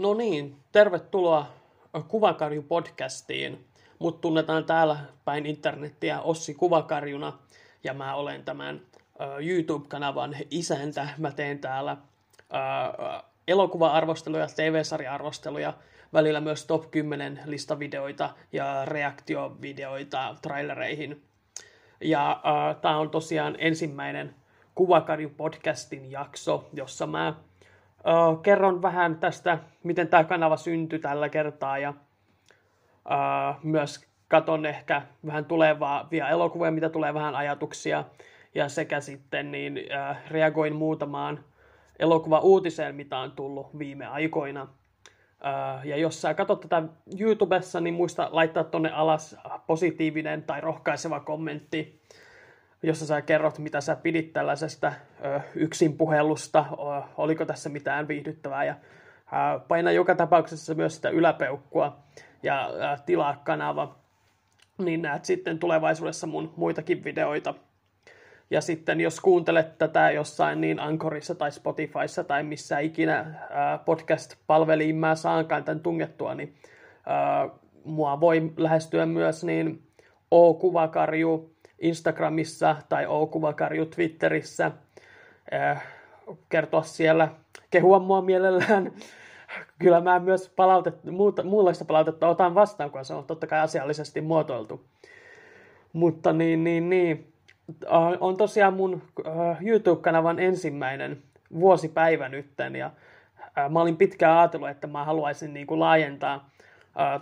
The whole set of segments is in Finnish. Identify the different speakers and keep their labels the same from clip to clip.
Speaker 1: No niin, tervetuloa Kuvakarju-podcastiin. Mut tunnetaan täällä päin internettiä Ossi Kuvakarjuna ja mä olen tämän YouTube-kanavan isäntä. Mä teen täällä elokuva-arvosteluja, TV-sarja-arvosteluja, välillä myös top 10 listavideoita ja reaktiovideoita trailereihin. Ja äh, tämä on tosiaan ensimmäinen Kuvakarju-podcastin jakso, jossa mä äh, kerron vähän tästä, miten tämä kanava syntyi tällä kertaa ja äh, myös katon ehkä vähän tulevaa via elokuvia, mitä tulee vähän ajatuksia ja sekä sitten niin äh, reagoin muutamaan elokuva uutiseen, mitä on tullut viime aikoina. Uh, ja jos sä katsot tätä YouTubessa, niin muista laittaa tonne alas positiivinen tai rohkaiseva kommentti, jossa sä kerrot, mitä sä pidit tällaisesta uh, yksin puhelusta, uh, oliko tässä mitään viihdyttävää. Ja uh, paina joka tapauksessa myös sitä yläpeukkua ja uh, tilaa kanava, niin näet sitten tulevaisuudessa mun muitakin videoita – ja sitten jos kuuntelet tätä jossain niin Ankorissa tai Spotifyssa tai missä ikinä podcast-palveliin mä saankaan tämän tungettua, niin mua voi lähestyä myös niin O-kuvakarju Instagramissa tai O-kuvakarju Twitterissä. Ää, kertoa siellä, kehua mua mielellään. Kyllä mä myös palautet, muuta, muunlaista palautetta otan vastaan, kun se on totta kai asiallisesti muotoiltu. Mutta niin, niin, niin Äh, on tosiaan mun äh, YouTube-kanavan ensimmäinen vuosipäivä nytten ja äh, mä olin pitkään ajatellut, että mä haluaisin niin kuin laajentaa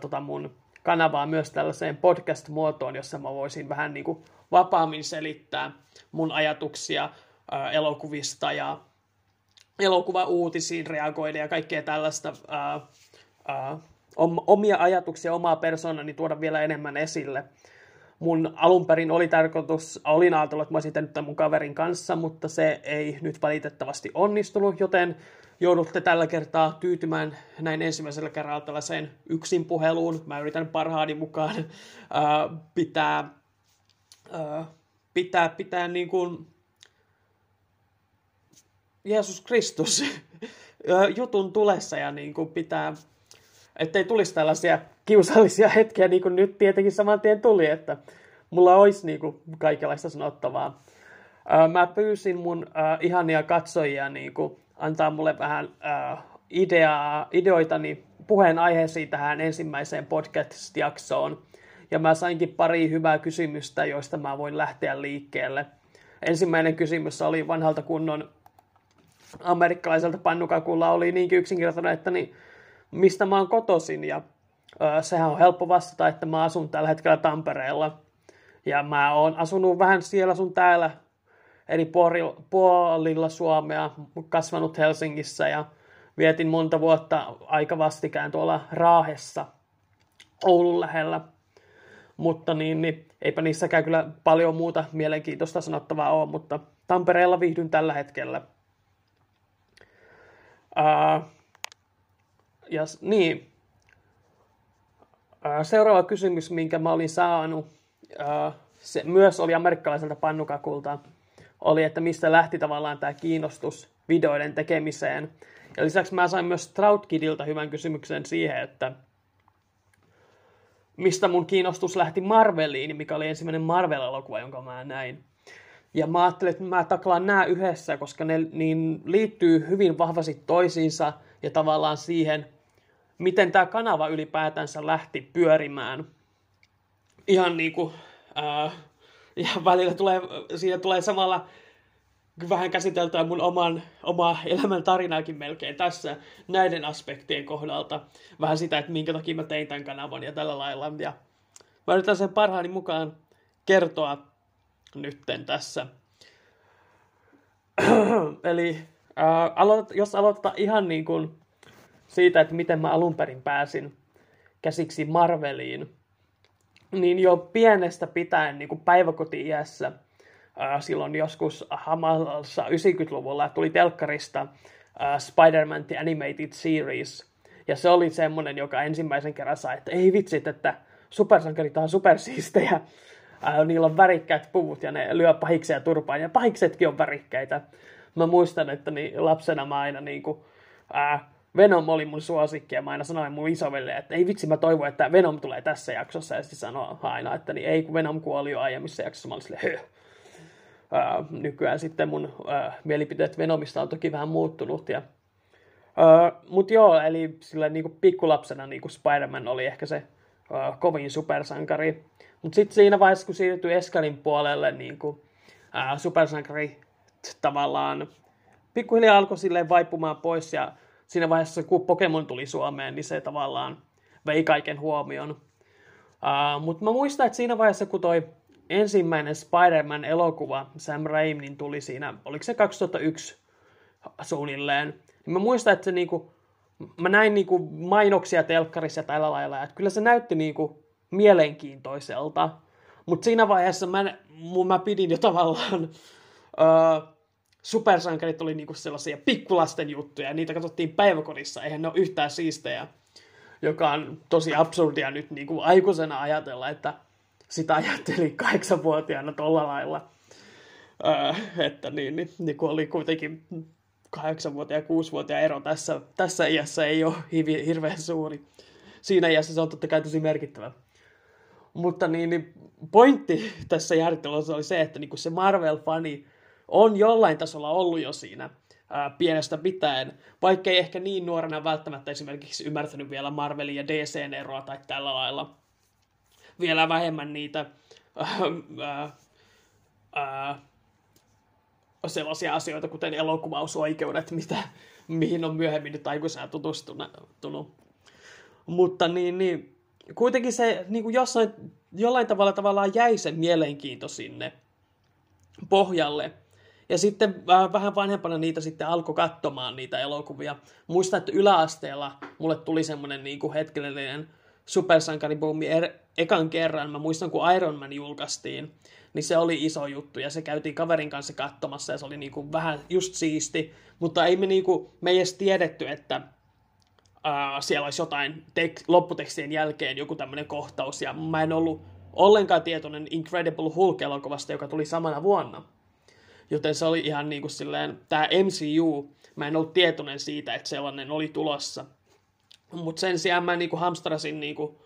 Speaker 1: tota mun kanavaa myös tällaiseen podcast-muotoon, jossa mä voisin vähän niin kuin vapaammin selittää mun ajatuksia elokuvista ja elokuva-uutisiin reagoida ja kaikkea tällaista omia ajatuksia, omaa persoonani tuoda vielä enemmän esille mun alun perin oli tarkoitus, olin ajatellut, että mä olisin tehnyt tämän mun kaverin kanssa, mutta se ei nyt valitettavasti onnistunut, joten joudutte tällä kertaa tyytymään näin ensimmäisellä kerralla tällaiseen yksin puheluun. Mä yritän parhaani mukaan äh, pitää, pitää, pitää niin kuin Jeesus Kristus jutun tulessa ja niin kuin pitää ettei tulisi tällaisia kiusallisia hetkiä, niin kuin nyt tietenkin saman tien tuli, että mulla olisi niin kuin kaikenlaista sanottavaa. Mä pyysin mun ihania katsojia niin kuin antaa mulle vähän ideaa, ideoitani puheenaiheisiin tähän ensimmäiseen podcast-jaksoon. Ja mä sainkin pari hyvää kysymystä, joista mä voin lähteä liikkeelle. Ensimmäinen kysymys oli vanhalta kunnon amerikkalaiselta pannukakulla oli niinkin yksinkertainen, että niin, mistä mä oon kotoisin ja ö, sehän on helppo vastata, että mä asun tällä hetkellä Tampereella ja mä oon asunut vähän siellä sun täällä eri puolilla Suomea, kasvanut Helsingissä ja vietin monta vuotta aika vastikään tuolla Raahessa Oulun lähellä. Mutta niin, niin eipä niissäkään kyllä paljon muuta mielenkiintoista sanottavaa ole, mutta Tampereella viihdyn tällä hetkellä. Uh, ja niin, seuraava kysymys, minkä mä olin saanut, se myös oli amerikkalaiselta pannukakulta, oli, että mistä lähti tavallaan tämä kiinnostus videoiden tekemiseen. Ja lisäksi mä sain myös Stroutkidilta hyvän kysymyksen siihen, että mistä mun kiinnostus lähti Marveliin, mikä oli ensimmäinen Marvel-elokuva, jonka mä näin. Ja mä ajattelin, että mä taklaan nämä yhdessä, koska ne niin liittyy hyvin vahvasti toisiinsa ja tavallaan siihen, miten tämä kanava ylipäätänsä lähti pyörimään. Ihan niin kuin, ää, ja välillä tulee, siinä tulee samalla vähän käsiteltyä mun oman, omaa elämän tarinaakin melkein tässä näiden aspektien kohdalta. Vähän sitä, että minkä takia mä tein tämän kanavan ja tällä lailla. Ja mä yritän sen parhaani mukaan kertoa nytten tässä. Eli ää, aloit, jos aloitetaan ihan niin kuin siitä, että miten mä alun perin pääsin käsiksi Marveliin, niin jo pienestä pitäen niin kuin päiväkoti-iässä, silloin joskus hamalassa 90-luvulla tuli telkkarista Spider-Man The Animated Series. Ja se oli semmonen, joka ensimmäisen kerran sai, että ei vitsit, että supersankarit on supersiistejä. Niillä on värikkäät puvut ja ne lyö pahiksia turpaan ja pahiksetkin on värikkäitä. Mä muistan, että niin lapsena mä aina niin kuin, ää, Venom oli mun suosikki ja mä aina sanoin mun isovelle, että ei vitsi mä toivon, että Venom tulee tässä jaksossa ja sitten sanoi aina, että niin, ei kun Venom kuoli jo aiemmissa jaksossa. Mä olin silleen. Uh, nykyään sitten mun uh, mielipiteet Venomista on toki vähän muuttunut. Ja, uh, Mutta joo, eli sillä niinku pikkulapsena niinku Spider-Man oli ehkä se uh, kovin supersankari. Mutta sitten siinä vaiheessa, kun siirtyi Eskalin puolelle, niinku, uh, supersankari tavallaan pikkuhiljaa alkoi silleen vaipumaan pois ja siinä vaiheessa, kun Pokemon tuli Suomeen, niin se tavallaan vei kaiken huomion. Uh, Mutta mä muistan, että siinä vaiheessa, kun toi ensimmäinen Spider-Man-elokuva Sam Raimin tuli siinä, oliko se 2001 suunnilleen, niin mä muistan, että se niinku, mä näin niinku mainoksia telkkarissa tällä lailla, että kyllä se näytti niinku mielenkiintoiselta. Mutta siinä vaiheessa mä, mä pidin jo tavallaan uh, supersankarit oli niinku sellaisia pikkulasten juttuja, ja niitä katsottiin päiväkodissa, eihän ne ole yhtään siistejä, joka on tosi absurdia nyt niinku aikuisena ajatella, että sitä ajatteli kahdeksanvuotiaana tuolla lailla. Öö, että niin, niin, niin kun oli kuitenkin kahdeksanvuotiaan ja kuusivuotiaan ero tässä, tässä iässä ei ole hirveän suuri. Siinä iässä se on totta kai tosi merkittävä. Mutta niin, niin pointti tässä järjestelmässä oli se, että niin se Marvel-fani on jollain tasolla ollut jo siinä ää, pienestä pitäen, vaikka ei ehkä niin nuorena välttämättä esimerkiksi ymmärtänyt vielä Marvelin ja DCn eroa tai tällä lailla. Vielä vähemmän niitä ää, ää, sellaisia asioita, kuten elokuvausoikeudet, mitä, mihin on myöhemmin nyt aikuisena tutustunut. Mutta niin, niin, kuitenkin se niin kuin jossain, jollain tavalla tavallaan jäi se mielenkiinto sinne pohjalle. Ja sitten äh, vähän vanhempana niitä sitten alkoi katsomaan niitä elokuvia. Muistan, että yläasteella mulle tuli semmoinen niin kuin hetkellinen supersankaribuumi er, ekan kerran. Mä muistan, kun Iron Man julkaistiin, niin se oli iso juttu. Ja se käytiin kaverin kanssa katsomassa ja se oli niin kuin vähän just siisti. Mutta ei me, niin kuin, me ei edes tiedetty, että äh, siellä olisi jotain tek- lopputekstien jälkeen joku tämmöinen kohtaus. Ja mä en ollut ollenkaan tietoinen Incredible Hulk-elokuvasta, joka tuli samana vuonna. Joten se oli ihan niin kuin silleen, tämä MCU, mä en ollut tietoinen siitä, että sellainen oli tulossa. Mutta sen sijaan mä niin kuin hamstrasin kuin,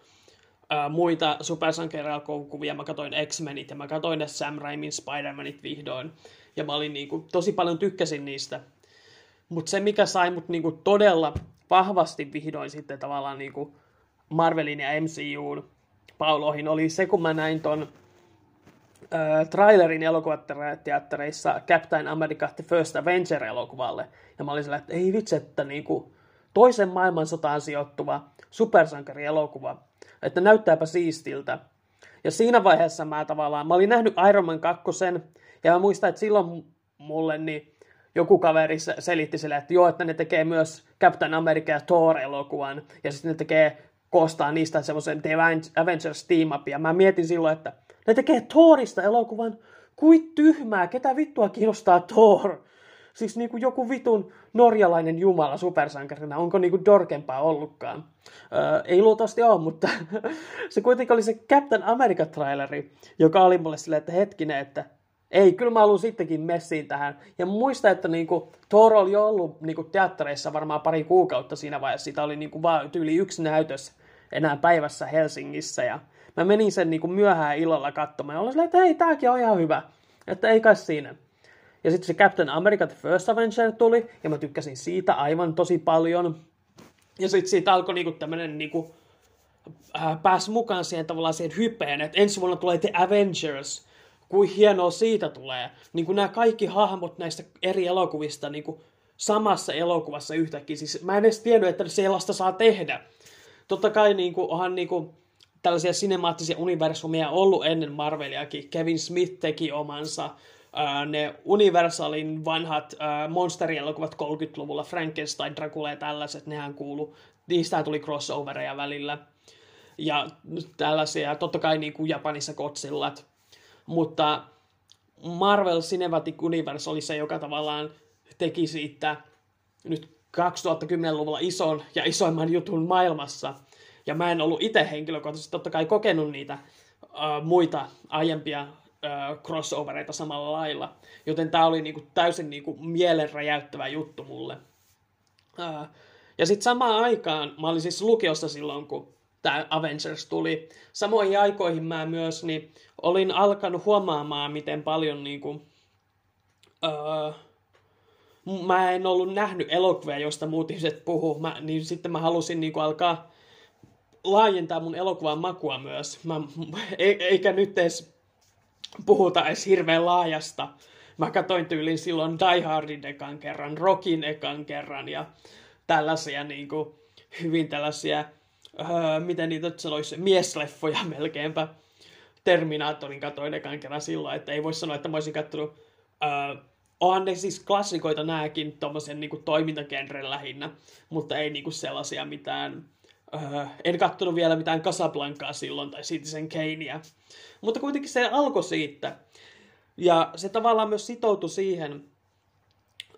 Speaker 1: ää, muita supersankereelokuvia, mä katsoin X-Menit ja mä katsoin ne Sam Raimin Spider-Manit vihdoin. Ja mä olin kuin, tosi paljon tykkäsin niistä. Mutta se, mikä sai mut kuin, todella vahvasti vihdoin sitten tavallaan niin kuin Marvelin ja MCUn pauloihin, oli se, kun mä näin ton äh, trailerin elokuvateattereissa Captain America The First Avenger-elokuvalle. Ja mä olin sillä, että ei vitsi, että niinku toisen maailmansotaan sijoittuva supersankari-elokuva. Että näyttääpä siistiltä. Ja siinä vaiheessa mä tavallaan, mä olin nähnyt Iron Man 2, ja mä muistan, että silloin mulle niin joku kaveri selitti sille, että joo, että ne tekee myös Captain America ja Thor-elokuvan, ja sitten ne tekee koostaa niistä semmoisen The Avengers Team Up, ja mä mietin silloin, että ne tekee Thorista elokuvan. Kuin tyhmää, ketä vittua kiinnostaa Thor? Siis niinku joku vitun norjalainen jumala supersankarina, onko niinku dorkempaa ollutkaan? Öö, ei luultavasti ole, mutta se kuitenkin oli se Captain America-traileri, joka oli mulle silleen, että hetkinen, että ei, kyllä mä haluan sittenkin messiin tähän. Ja muista, että niinku, Thor oli ollut niinku, teattereissa varmaan pari kuukautta siinä vaiheessa. Siitä oli niinku, vaan yli yksi näytös enää päivässä Helsingissä. Ja mä menin sen niin kuin myöhään illalla katsomaan ja olin silleen, että hei, tääkin on ihan hyvä. Että ei kai siinä. Ja sitten se Captain America The First Avenger tuli, ja mä tykkäsin siitä aivan tosi paljon. Ja sitten siitä alkoi niinku tämmönen niinku, äh, pääsi mukaan siihen tavallaan siihen hypeen, että ensi vuonna tulee The Avengers. Kuin hienoa siitä tulee. Niin kuin nämä kaikki hahmot näistä eri elokuvista niin kuin samassa elokuvassa yhtäkkiä. Siis mä en edes tiennyt, että sellaista saa tehdä. Totta kai niin kuin, onhan niin kuin, tällaisia sinemaattisia universumia ollut ennen Marveliakin. Kevin Smith teki omansa. Uh, ne Universalin vanhat uh, monsterielokuvat 30-luvulla, Frankenstein, Dracula ja tällaiset, nehän kuulu. Niistä tuli crossovereja välillä. Ja tällaisia, totta kai niin kuin Japanissa Godzillat. Mutta Marvel Cinematic Universe oli se, joka tavallaan teki siitä nyt 2010-luvulla ison ja isoimman jutun maailmassa – ja mä en ollut itse henkilökohtaisesti totta kai kokenut niitä uh, muita aiempia crossovereita samalla lailla. Joten tämä oli niinku täysin niinku mielenräjäyttävä juttu mulle. Ja sitten samaan aikaan, mä olin siis lukiossa silloin, kun tämä Avengers tuli. Samoihin aikoihin mä myös niin olin alkanut huomaamaan, miten paljon niin kuin, öö, mä en ollut nähnyt elokuvia, joista muut ihmiset puhuu, mä, niin sitten mä halusin niin kuin, alkaa laajentaa mun elokuvan makua myös. Mä, eikä nyt edes puhuta edes hirveän laajasta. Mä katsoin tyylin silloin Die Hardin ekan kerran, Rockin ekan kerran ja tällaisia niin kuin, hyvin tällaisia, öö, miten niitä sanoisi, miesleffoja melkeinpä. Terminaattorin katoin ekan kerran silloin, että ei voi sanoa, että mä olisin katsonut öö, onhan ne siis klassikoita nääkin tommosen niinku toimintagenren lähinnä, mutta ei niinku sellaisia mitään, öö, en kattonut vielä mitään Casablancaa silloin tai Citizen Kanea, mutta kuitenkin se alkoi siitä. Ja se tavallaan myös sitoutui siihen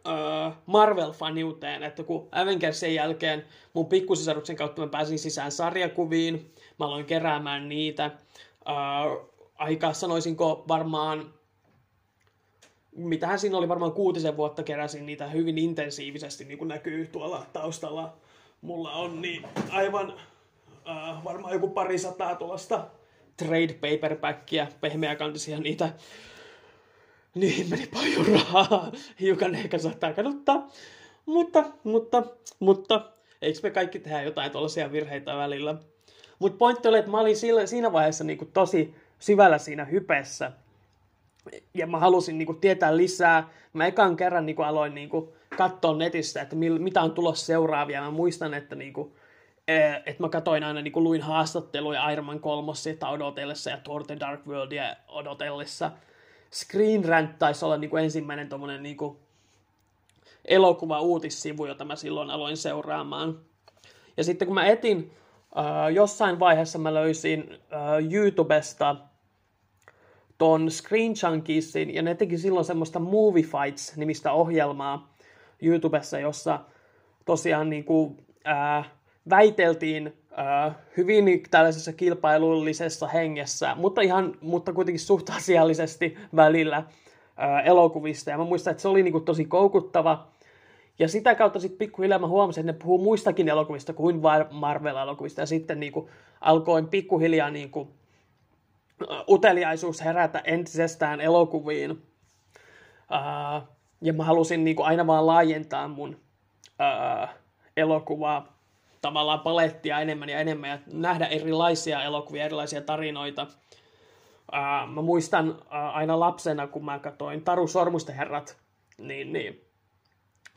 Speaker 1: öö, Marvel-faniuteen, että kun Avengersin jälkeen mun pikkusisaruksen kautta mä pääsin sisään sarjakuviin, mä aloin keräämään niitä, öö, aika sanoisinko varmaan mitähän siinä oli varmaan kuutisen vuotta keräsin niitä hyvin intensiivisesti, niin kuin näkyy tuolla taustalla. Mulla on niin aivan äh, varmaan joku pari sataa tuollaista trade paperbackia, pehmeäkantisia niitä. Niin meni paljon rahaa. Hiukan ehkä saattaa kaduttaa. Mutta, mutta, mutta, eikö me kaikki tehdä jotain tuollaisia virheitä välillä? Mutta pointti oli, että mä olin siinä vaiheessa niin kuin tosi syvällä siinä hypessä – ja mä halusin niin kuin, tietää lisää. Mä ekan kerran niin kuin, aloin niin kuin, katsoa netistä, että mil, mitä on tulossa seuraavia. Mä muistan, että, niin kuin, eh, että mä katsoin aina, niin kuin, luin haastatteluja Iron Man 3 odotellessa ja Thor The Dark Worldia odotellessa. Screen Rant taisi olla niin kuin, ensimmäinen tommonen, niin kuin, elokuva uutissivu, jota mä silloin aloin seuraamaan. Ja sitten kun mä etin, jossain vaiheessa mä löysin YouTubesta – ton Screen Junkiesin, ja ne teki silloin semmoista Movie Fights-nimistä ohjelmaa YouTubessa, jossa tosiaan niin kuin, ää, väiteltiin ää, hyvin tällaisessa kilpailullisessa hengessä, mutta, ihan, mutta kuitenkin suht asiallisesti välillä ää, elokuvista. Ja mä muistan, että se oli niin kuin, tosi koukuttava. Ja sitä kautta sitten pikkuhiljaa mä huomasin, että ne puhuu muistakin elokuvista kuin Marvel-elokuvista. Ja sitten niin kuin, alkoin pikkuhiljaa niin kuin, uteliaisuus herätä entisestään elokuviin. Uh, ja mä halusin niin kuin aina vaan laajentaa mun uh, elokuvaa tavallaan palettia enemmän ja enemmän ja nähdä erilaisia elokuvia, erilaisia tarinoita. Uh, mä muistan uh, aina lapsena, kun mä katsoin Taru Sormusten herrat, niin, niin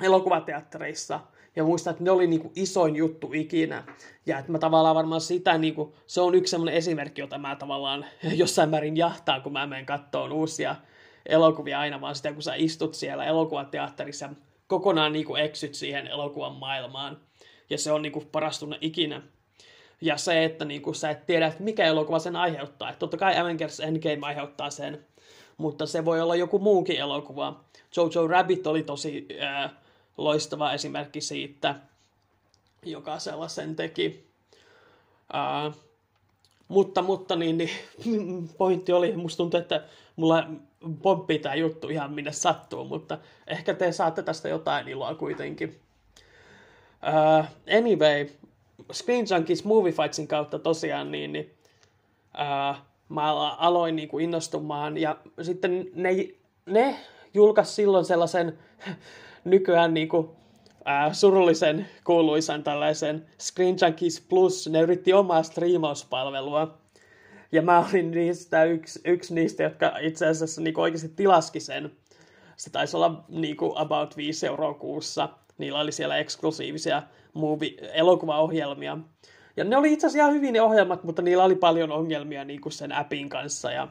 Speaker 1: elokuvateattereissa – ja muistan, että ne oli niin kuin isoin juttu ikinä. Ja että mä tavallaan varmaan sitä, niin kuin, se on yksi semmoinen esimerkki, jota mä tavallaan jossain määrin jahtaan, kun mä menen kattoon uusia elokuvia aina, vaan sitä, kun sä istut siellä elokuvateatterissa kokonaan niin kuin eksyt siihen elokuvan maailmaan. Ja se on niin kuin paras tunne ikinä. Ja se, että niin kuin sä et tiedä, että mikä elokuva sen aiheuttaa. Että totta kai Avengers Endgame aiheuttaa sen, mutta se voi olla joku muukin elokuva. Jojo Rabbit oli tosi äh, loistava esimerkki siitä, joka sellaisen teki. Uh, mutta, mutta niin, niin, pointti oli, musta tuntuu, että mulla pomppii tämä juttu ihan minne sattuu, mutta ehkä te saatte tästä jotain iloa kuitenkin. Uh, anyway, Screen Junkies Movie Fightsin kautta tosiaan niin, niin uh, mä aloin niin kuin innostumaan ja sitten ne, ne julkaisi silloin sellaisen nykyään niin kuin, ää, surullisen kuuluisan tällaisen Screen Junkies Plus, ne yritti omaa striimauspalvelua. Ja mä olin niistä yksi, yksi niistä, jotka itse asiassa niin oikeasti tilaski sen. Se taisi olla niin kuin about 5 euroa kuussa. Niillä oli siellä eksklusiivisia movie, elokuvaohjelmia. Ja ne oli itse asiassa ihan hyvin ne ohjelmat, mutta niillä oli paljon ongelmia niin kuin sen appin kanssa. Ja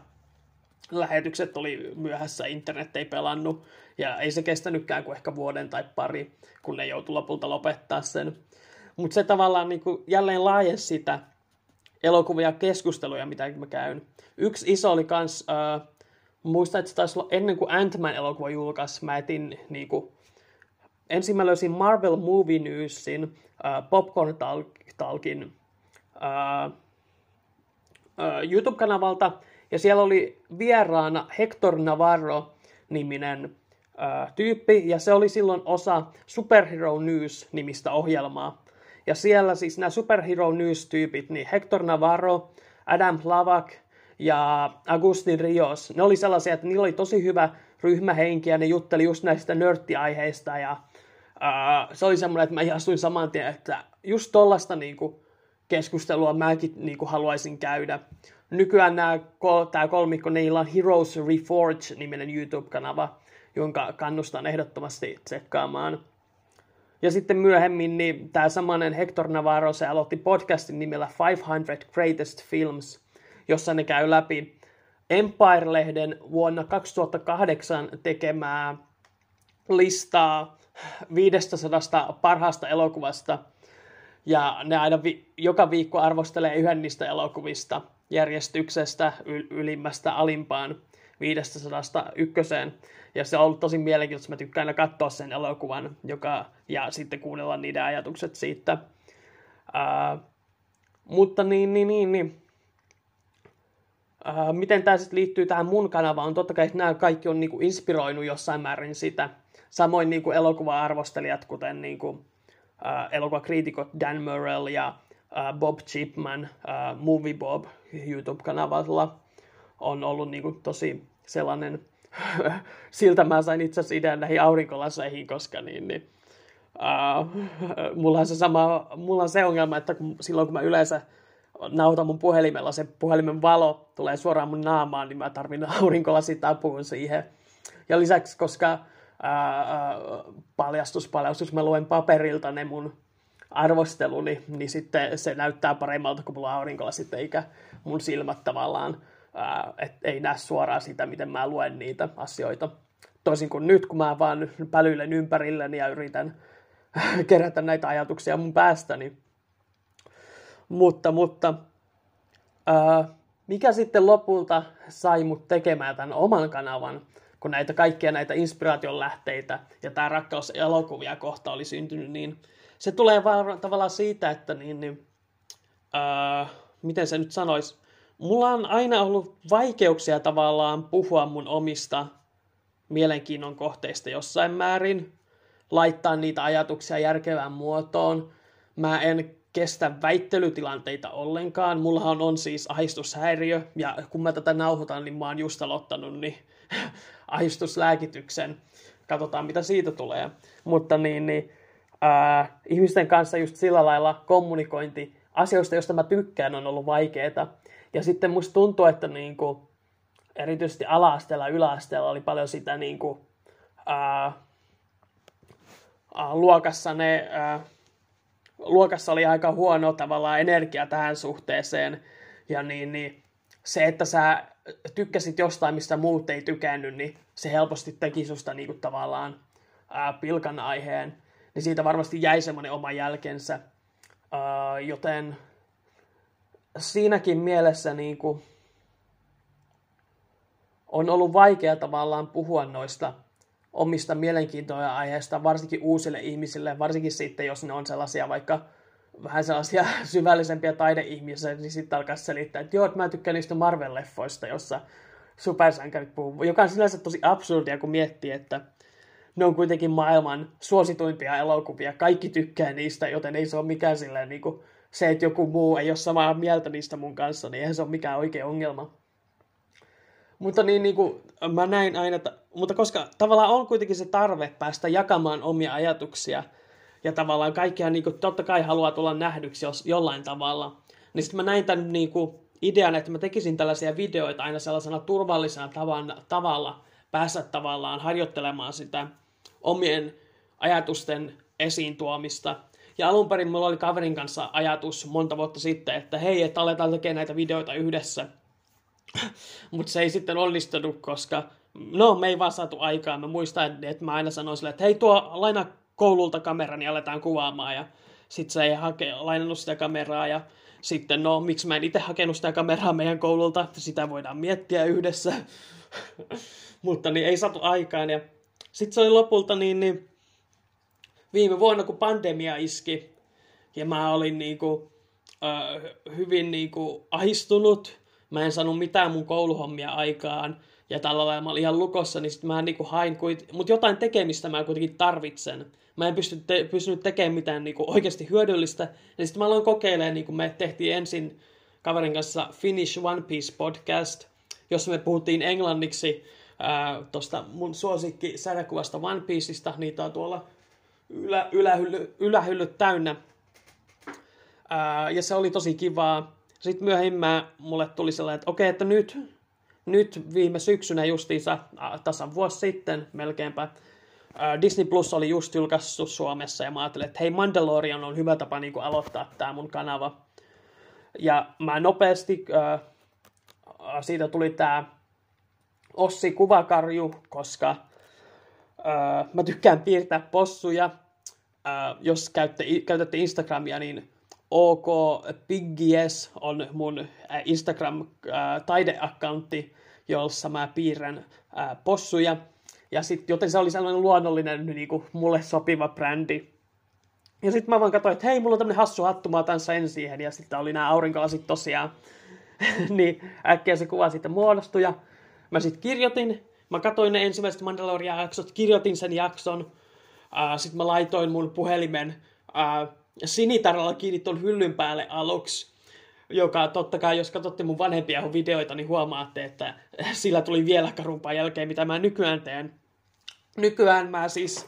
Speaker 1: lähetykset oli myöhässä, internet ei pelannut. Ja ei se kestänytkään kuin ehkä vuoden tai pari, kun ne joutui lopulta lopettaa sen. Mutta se tavallaan niin kuin jälleen laajensi sitä elokuvia keskusteluja, mitä mä käyn. Yksi iso oli kans, äh, muistan, että se taisi olla ennen kuin Ant-Man elokuva julkaisi, mä etin niin kuin, ensin mä löysin Marvel Movie Newsin, äh, Popcorn Talkin äh, äh, YouTube-kanavalta, ja siellä oli vieraana Hector Navarro-niminen tyyppi, ja se oli silloin osa Superhero News-nimistä ohjelmaa. Ja siellä siis nämä Superhero News-tyypit, niin Hector Navarro, Adam Plavak ja Agustin Rios, ne oli sellaisia, että niillä oli tosi hyvä ryhmähenki, ja ne jutteli just näistä nörttiaiheista, ja uh, se oli semmoinen, että mä ihastuin saman tien, että just tollasta niinku, keskustelua mäkin niinku, haluaisin käydä. Nykyään nämä, tämä kolmikko, niillä on Heroes Reforge-niminen YouTube-kanava, jonka kannustan ehdottomasti tsekkaamaan. Ja sitten myöhemmin niin tämä samanen Hector Navarro, se aloitti podcastin nimellä 500 Greatest Films, jossa ne käy läpi Empire-lehden vuonna 2008 tekemää listaa 500 parhaasta elokuvasta. Ja ne aina vi- joka viikko arvostelee yhden niistä elokuvista järjestyksestä yl- ylimmästä alimpaan 500 ykköseen. Ja se on ollut tosi mielenkiintoista. Mä tykkään aina katsoa sen elokuvan joka, ja sitten kuunnella niiden ajatukset siitä. Uh, mutta niin, niin, niin, niin. Uh, miten tämä sitten liittyy tähän mun kanavaan? Totta kai nämä kaikki on niinku inspiroinut jossain määrin sitä. Samoin niinku elokuva-arvostelijat, kuten niinku, uh, elokuvakriitikot Dan Murrell ja uh, Bob Chipman uh, Movie Bob YouTube-kanavalla on ollut niinku tosi sellainen siltä mä sain itse asiassa idean näihin aurinkolaseihin, koska niin, niin uh, mulla on se sama, mulla on se ongelma, että kun, silloin kun mä yleensä nautan mun puhelimella, se puhelimen valo tulee suoraan mun naamaan, niin mä tarvin aurinkolasit apuun siihen. Ja lisäksi, koska ää, ää, paljastus, paljastus, mä luen paperilta ne mun arvosteluni, niin sitten se näyttää paremmalta, kun mulla aurinkolasit, eikä mun silmät tavallaan et ei näe suoraan sitä, miten mä luen niitä asioita. Toisin kuin nyt, kun mä vaan pälyilen ympärilleni ja yritän kerätä näitä ajatuksia mun päästäni. Mutta, mutta ää, mikä sitten lopulta sai mut tekemään tämän oman kanavan, kun näitä kaikkia näitä inspiraation lähteitä ja tämä rakkaus elokuvia kohta oli syntynyt, niin se tulee vaan tavallaan siitä, että niin, niin, ää, miten se nyt sanoisi, mulla on aina ollut vaikeuksia tavallaan puhua mun omista mielenkiinnon kohteista jossain määrin, laittaa niitä ajatuksia järkevään muotoon. Mä en kestä väittelytilanteita ollenkaan. Mullahan on siis ahistushäiriö, ja kun mä tätä nauhoitan, niin mä oon just aloittanut niin ahistuslääkityksen. Katsotaan, mitä siitä tulee. Mutta niin, niin ää, ihmisten kanssa just sillä lailla kommunikointi asioista, joista mä tykkään, on ollut vaikeaa. Ja sitten musta tuntuu, että niin kuin, erityisesti ala-asteella ja yläasteella oli paljon sitä niin kuin, ää, ää, luokassa ne, ää, luokassa oli aika huono tavallaan energia tähän suhteeseen. Ja niin, niin se, että sä tykkäsit jostain, mistä muut ei tykännyt, niin se helposti teki susta niin kuin, tavallaan ää, pilkan aiheen. Niin siitä varmasti jäi semmoinen oma jälkensä. Ää, joten siinäkin mielessä niin kuin, on ollut vaikea tavallaan puhua noista omista mielenkiintoja aiheista, varsinkin uusille ihmisille, varsinkin sitten, jos ne on sellaisia vaikka vähän sellaisia syvällisempiä taideihmisiä, niin sitten alkaa selittää, että joo, että mä tykkään niistä Marvel-leffoista, jossa supersankarit puhuu, joka on sinänsä tosi absurdia, kun miettii, että ne on kuitenkin maailman suosituimpia elokuvia, kaikki tykkää niistä, joten ei se ole mikään silleen niin kuin se, että joku muu ei ole samaa mieltä niistä mun kanssa, niin eihän se ole mikään oikea ongelma. Mutta niin, niin kuin, mä näin aina, että, mutta koska tavallaan on kuitenkin se tarve päästä jakamaan omia ajatuksia, ja tavallaan kaikkia niin kuin, totta kai haluaa tulla nähdyksi jos, jollain tavalla, niin sitten mä näin tämän niin kuin, idean, että mä tekisin tällaisia videoita aina sellaisena turvallisena tavan, tavalla, päästä tavallaan harjoittelemaan sitä omien ajatusten esiin tuomista ja alun perin mulla oli kaverin kanssa ajatus monta vuotta sitten, että hei, että aletaan tekemään näitä videoita yhdessä. Mutta se ei sitten onnistunut, koska no, me ei vaan saatu aikaa. Mä muistan, että mä aina sanoin sille, että hei, tuo laina koululta kamera, niin aletaan kuvaamaan. Ja sitten se ei hake, lainannut sitä kameraa ja sitten no, miksi mä en itse hakenut sitä kameraa meidän koululta, sitä voidaan miettiä yhdessä. Mutta niin ei saatu aikaan ja sitten se oli lopulta niin, niin viime vuonna, kun pandemia iski, ja mä olin niinku, äh, hyvin niinku ahistunut, mä en saanut mitään mun kouluhommia aikaan, ja tällä lailla mä olin ihan lukossa, niin sitten mä niin kuin hain, mutta jotain tekemistä mä kuitenkin tarvitsen. Mä en pysty te- pystynyt tekemään mitään niin kuin oikeasti hyödyllistä, niin sitten mä aloin kokeilemaan, niin kuin me tehtiin ensin kaverin kanssa Finish One Piece podcast, jossa me puhuttiin englanniksi tuosta mun suosikki sarjakuvasta One Pieceista, niitä on tuolla ylä, ylähylly, ylähyllyt täynnä. Ää, ja se oli tosi kivaa. Sitten myöhemmin mulle tuli sellainen, että okei, että nyt, nyt viime syksynä justiinsa, tasan vuosi sitten melkeinpä, Disney Plus oli just julkaissut Suomessa ja mä ajattelin, että hei Mandalorian on hyvä tapa niin aloittaa tämä mun kanava. Ja mä nopeasti, äh, siitä tuli tämä Ossi Kuvakarju, koska äh, mä tykkään piirtää possuja. Äh, jos käytte, käytätte Instagramia, niin OK Piggies on mun Instagram-taideakkauntti, jossa mä piirrän äh, possuja. Ja sit, joten se oli sellainen luonnollinen niin kuin mulle sopiva brändi. Ja sitten mä vaan katsoin, että hei, mulla on tämmönen hassu hattu, mä otan sen siihen. Ja sitten oli nämä aurinkolasit tosiaan. niin äkkiä se kuva sitten muodostui. Ja mä sitten kirjoitin, mä katsoin ne ensimmäiset Mandalorian-jaksot, kirjoitin sen jakson. Uh, sitten mä laitoin mun puhelimen uh, sinitaralla kiinni tuon hyllyn päälle aluksi joka totta kai, jos katsotte mun vanhempia videoita, niin huomaatte, että sillä tuli vielä karumpaa jälkeen, mitä mä nykyään teen. Nykyään mä siis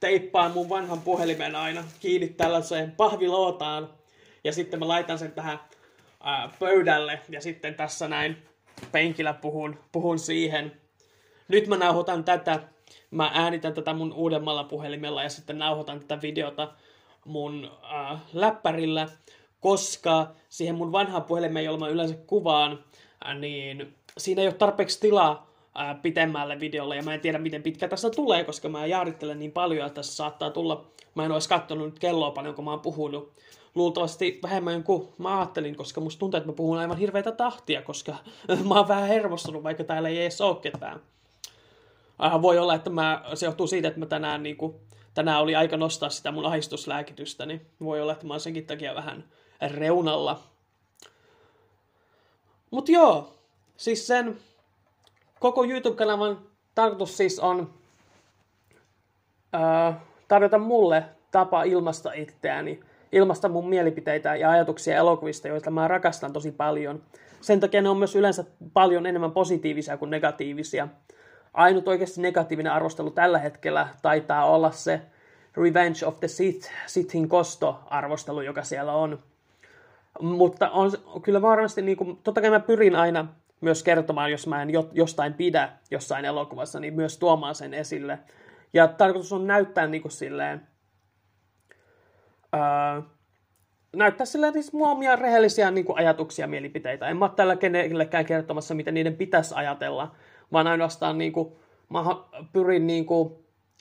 Speaker 1: teippaan mun vanhan puhelimen aina kiinni tällaiseen pahvilootaan, ja sitten mä laitan sen tähän ää, pöydälle, ja sitten tässä näin penkillä puhun, puhun siihen. Nyt mä nauhoitan tätä, mä äänitän tätä mun uudemmalla puhelimella, ja sitten nauhoitan tätä videota mun ää, läppärillä, koska siihen mun vanhaan puhelimeen, jolla mä yleensä kuvaan, niin siinä ei ole tarpeeksi tilaa ää, pitemmälle videolle, ja mä en tiedä, miten pitkä tässä tulee, koska mä jaarittelen niin paljon, että tässä saattaa tulla, mä en olisi katsonut nyt kelloa paljon, kun mä oon puhunut, luultavasti vähemmän kuin mä ajattelin, koska musta tuntuu, että mä puhun aivan hirveitä tahtia, koska mä oon vähän hermostunut, vaikka täällä ei edes ole ketään. Äh, voi olla, että mä, se johtuu siitä, että mä tänään, niin kuin, tänään oli aika nostaa sitä mun ahistuslääkitystä, niin voi olla, että mä oon senkin takia vähän reunalla. Mut joo, siis sen koko YouTube-kanavan tarkoitus siis on öö, tarjota mulle tapa ilmasta itseäni, ilmasta mun mielipiteitä ja ajatuksia elokuvista, joita mä rakastan tosi paljon. Sen takia ne on myös yleensä paljon enemmän positiivisia kuin negatiivisia. Ainut oikeasti negatiivinen arvostelu tällä hetkellä taitaa olla se Revenge of the Sith, Sithin kosto-arvostelu, joka siellä on. Mutta on kyllä varmasti, niin kuin, totta kai mä pyrin aina myös kertomaan, jos mä en jostain pidä jossain elokuvassa, niin myös tuomaan sen esille. Ja tarkoitus on näyttää niin kuin silleen, öö, näyttää silleen siis mua omia rehellisiä niin kuin ajatuksia, mielipiteitä. En mä ole tällä kenellekään kertomassa, miten niiden pitäisi ajatella, vaan ainoastaan niin kuin, mä pyrin niin kuin,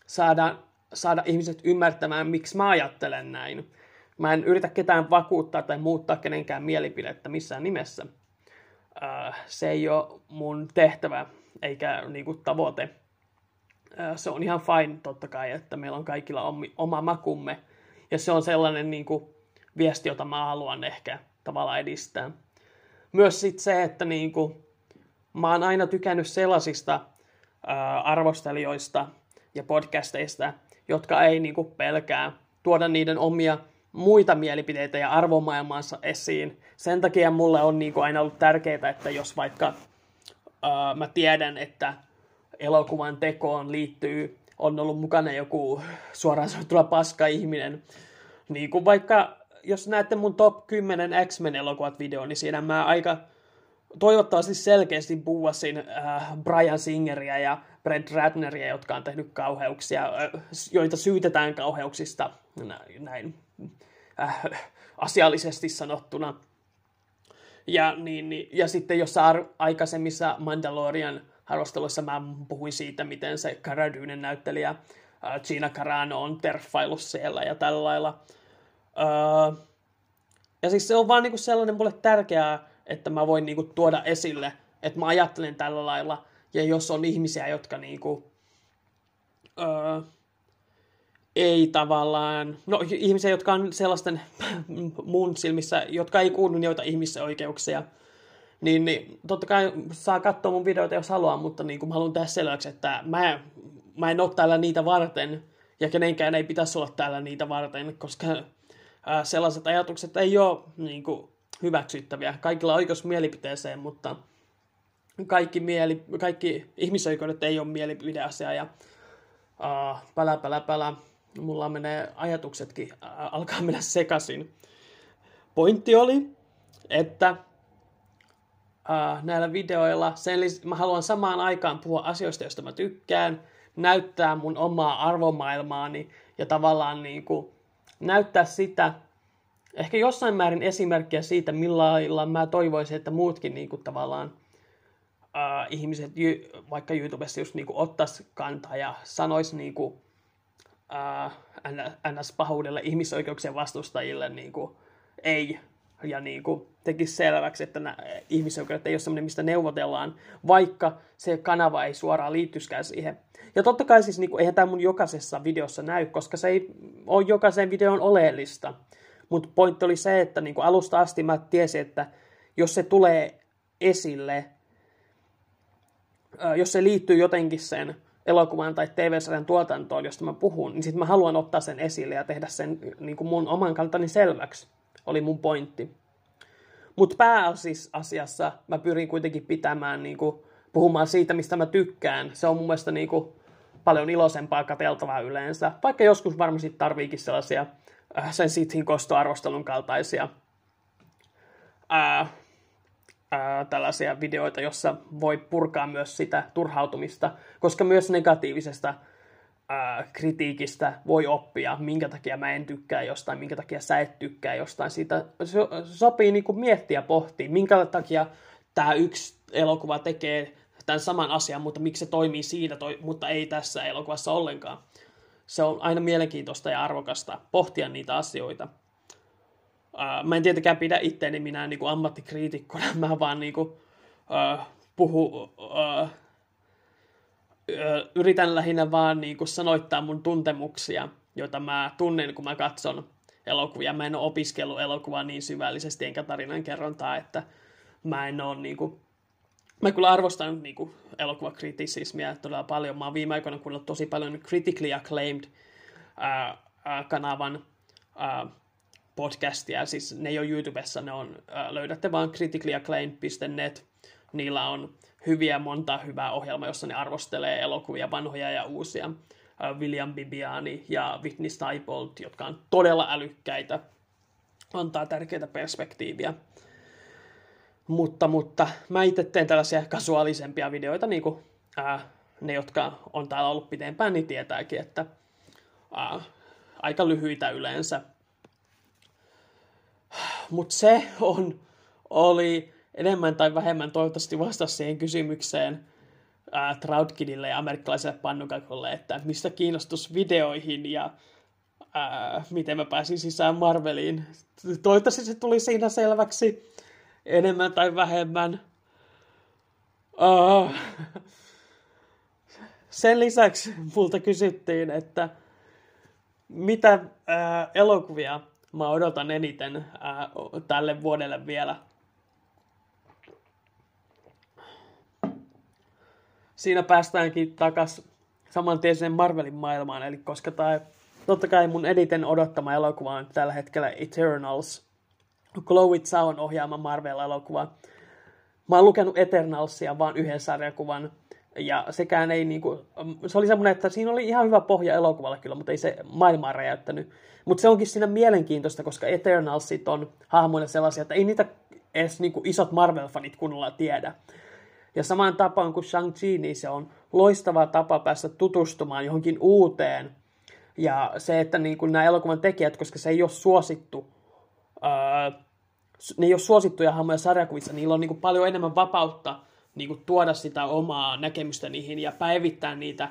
Speaker 1: saada, saada ihmiset ymmärtämään, miksi mä ajattelen näin. Mä en yritä ketään vakuuttaa tai muuttaa kenenkään mielipidettä missään nimessä. Äh, se ei ole mun tehtävä eikä niinku, tavoite. Äh, se on ihan fine totta kai, että meillä on kaikilla oma makumme. Ja se on sellainen niinku, viesti, jota mä haluan ehkä tavallaan edistää. Myös sit se, että niinku, mä oon aina tykännyt sellaisista äh, arvostelijoista ja podcasteista, jotka ei niinku, pelkää tuoda niiden omia muita mielipiteitä ja arvomaailmansa esiin. Sen takia mulle on niin kuin aina ollut tärkeää, että jos vaikka uh, mä tiedän, että elokuvan tekoon liittyy, on ollut mukana joku suoraan sanottuna paska ihminen, niin kuin vaikka jos näette mun top 10 X-Men elokuvat video, niin siinä mä aika toivottavasti selkeästi buuasin äh, Brian Singeria ja Brett Ratneria, jotka on tehnyt kauheuksia, äh, joita syytetään kauheuksista näin äh, asiallisesti sanottuna. Ja, niin, niin, ja sitten jossain aikaisemmissa Mandalorian arvosteluissa mä puhuin siitä, miten se Cara näyttelijä äh, Gina Carano on terffaillut siellä ja tällä lailla. Äh, ja siis se on vaan niinku sellainen mulle tärkeää, että mä voin niinku tuoda esille, että mä ajattelen tällä lailla. Ja jos on ihmisiä, jotka niinku, öö, ei tavallaan, no ihmisiä, jotka on sellaisten mun silmissä, jotka ei kunnioita ihmisoikeuksia, niin, niin totta kai saa katsoa mun videoita, jos haluaa, mutta niin kuin mä haluan tehdä selväksi, että mä, mä en ole täällä niitä varten, ja kenenkään ei pitäisi olla täällä niitä varten, koska ää, sellaiset ajatukset ei ole niin kuin, hyväksyttäviä. Kaikilla on oikeus mielipiteeseen, mutta kaikki, mieli, kaikki ihmisoikeudet ei ole mielipideasia, ja ää, pälä, pälä, pälä, mulla menee ajatuksetkin, ää, alkaa mennä sekaisin. Pointti oli, että uh, näillä videoilla. Sen lisäksi mä haluan samaan aikaan puhua asioista, joista mä tykkään, näyttää mun omaa arvomaailmaani ja tavallaan niin kuin, näyttää sitä, ehkä jossain määrin esimerkkiä siitä, millä mä toivoisin, että muutkin niin kuin, tavallaan uh, ihmiset vaikka YouTubessa just niin kuin, ottais kantaa ja sanois niin kuin, uh, NS-pahuudelle ihmisoikeuksien vastustajille niin kuin, ei ja niin kuin tekisi selväksi, että nämä ihmisoikeudet ei ole sellainen, mistä neuvotellaan, vaikka se kanava ei suoraan liittyskään siihen. Ja totta kai siis niin kuin, eihän tämä mun jokaisessa videossa näy, koska se ei ole jokaisen videon oleellista. Mutta pointti oli se, että niin kuin alusta asti mä tiesin, että jos se tulee esille, jos se liittyy jotenkin sen elokuvan tai TV-sarjan tuotantoon, josta mä puhun, niin sitten mä haluan ottaa sen esille ja tehdä sen niin kuin mun oman kantani selväksi oli mun pointti. Mutta pääasiassa mä pyrin kuitenkin pitämään, niin kuin, puhumaan siitä, mistä mä tykkään. Se on mun mielestä niin kuin, paljon iloisempaa kateltavaa yleensä, vaikka joskus varmasti tarviikin sellaisia sen sithin kostoarvostelun kaltaisia äh, äh, tällaisia videoita, jossa voi purkaa myös sitä turhautumista, koska myös negatiivisesta ää, kritiikistä voi oppia, minkä takia mä en tykkää jostain, minkä takia sä et tykkää jostain. Siitä so, sopii niin kuin miettiä pohtia, minkä takia tämä yksi elokuva tekee tämän saman asian, mutta miksi se toimii siinä, toi, mutta ei tässä elokuvassa ollenkaan. Se on aina mielenkiintoista ja arvokasta pohtia niitä asioita. Uh, mä en tietenkään pidä itteeni minä niin ammattikriitikkona, mä vaan niin kuin, uh, puhu uh, yritän lähinnä vaan niin kuin sanoittaa mun tuntemuksia, joita mä tunnen, kun mä katson elokuvia. Mä en ole opiskellut elokuvaa niin syvällisesti enkä tarinan kerrontaa, että mä en ole niin kuin... Mä kyllä arvostan niin kuin, elokuvakritisismiä todella paljon. Mä oon viime aikoina kuunnellut tosi paljon critically acclaimed ää, ää, kanavan ää, podcastia. Siis ne ei ole YouTubessa, ne on, ää, löydätte vaan criticallyacclaimed.net. Niillä on hyviä, monta hyvää ohjelmaa, jossa ne arvostelee elokuvia, vanhoja ja uusia. William Bibiani ja Whitney Steibold, jotka on todella älykkäitä, antaa tärkeitä perspektiiviä. Mutta, mutta mä itse teen tällaisia kasuaalisempia videoita, niin kuin ää, ne, jotka on täällä ollut pitempään, niin tietääkin, että ää, aika lyhyitä yleensä. Mutta se on, oli enemmän tai vähemmän toivottavasti vastasi siihen kysymykseen ää, Troutkidille ja amerikkalaiselle pannukakolle, että mistä kiinnostus videoihin ja ää, miten mä pääsin sisään Marveliin. Toivottavasti se tuli siinä selväksi enemmän tai vähemmän. Uh, sen lisäksi multa kysyttiin, että mitä uh, elokuvia mä odotan eniten uh, tälle vuodelle vielä – siinä päästäänkin takas saman tien Marvelin maailmaan, eli koska tämä totta kai mun editen odottama elokuva on tällä hetkellä Eternals, Chloe Zhaon ohjaama Marvel-elokuva. Mä oon lukenut Eternalsia vaan yhden sarjakuvan, ja sekään ei niinku, se oli semmoinen, että siinä oli ihan hyvä pohja elokuvalle kyllä, mutta ei se maailmaa räjäyttänyt. Mutta se onkin siinä mielenkiintoista, koska Eternalsit on hahmoina sellaisia, että ei niitä edes niinku isot Marvel-fanit kunnolla tiedä. Ja samaan tapaan kuin Shang-Chi, niin se on loistava tapa päästä tutustumaan johonkin uuteen. Ja se, että niin kuin nämä elokuvan tekijät, koska se ei ole suosittu, ää, ne ei ole suosittuja hahmoja sarjakuvissa, niillä on niin kuin paljon enemmän vapautta niin kuin tuoda sitä omaa näkemystä niihin ja päivittää niitä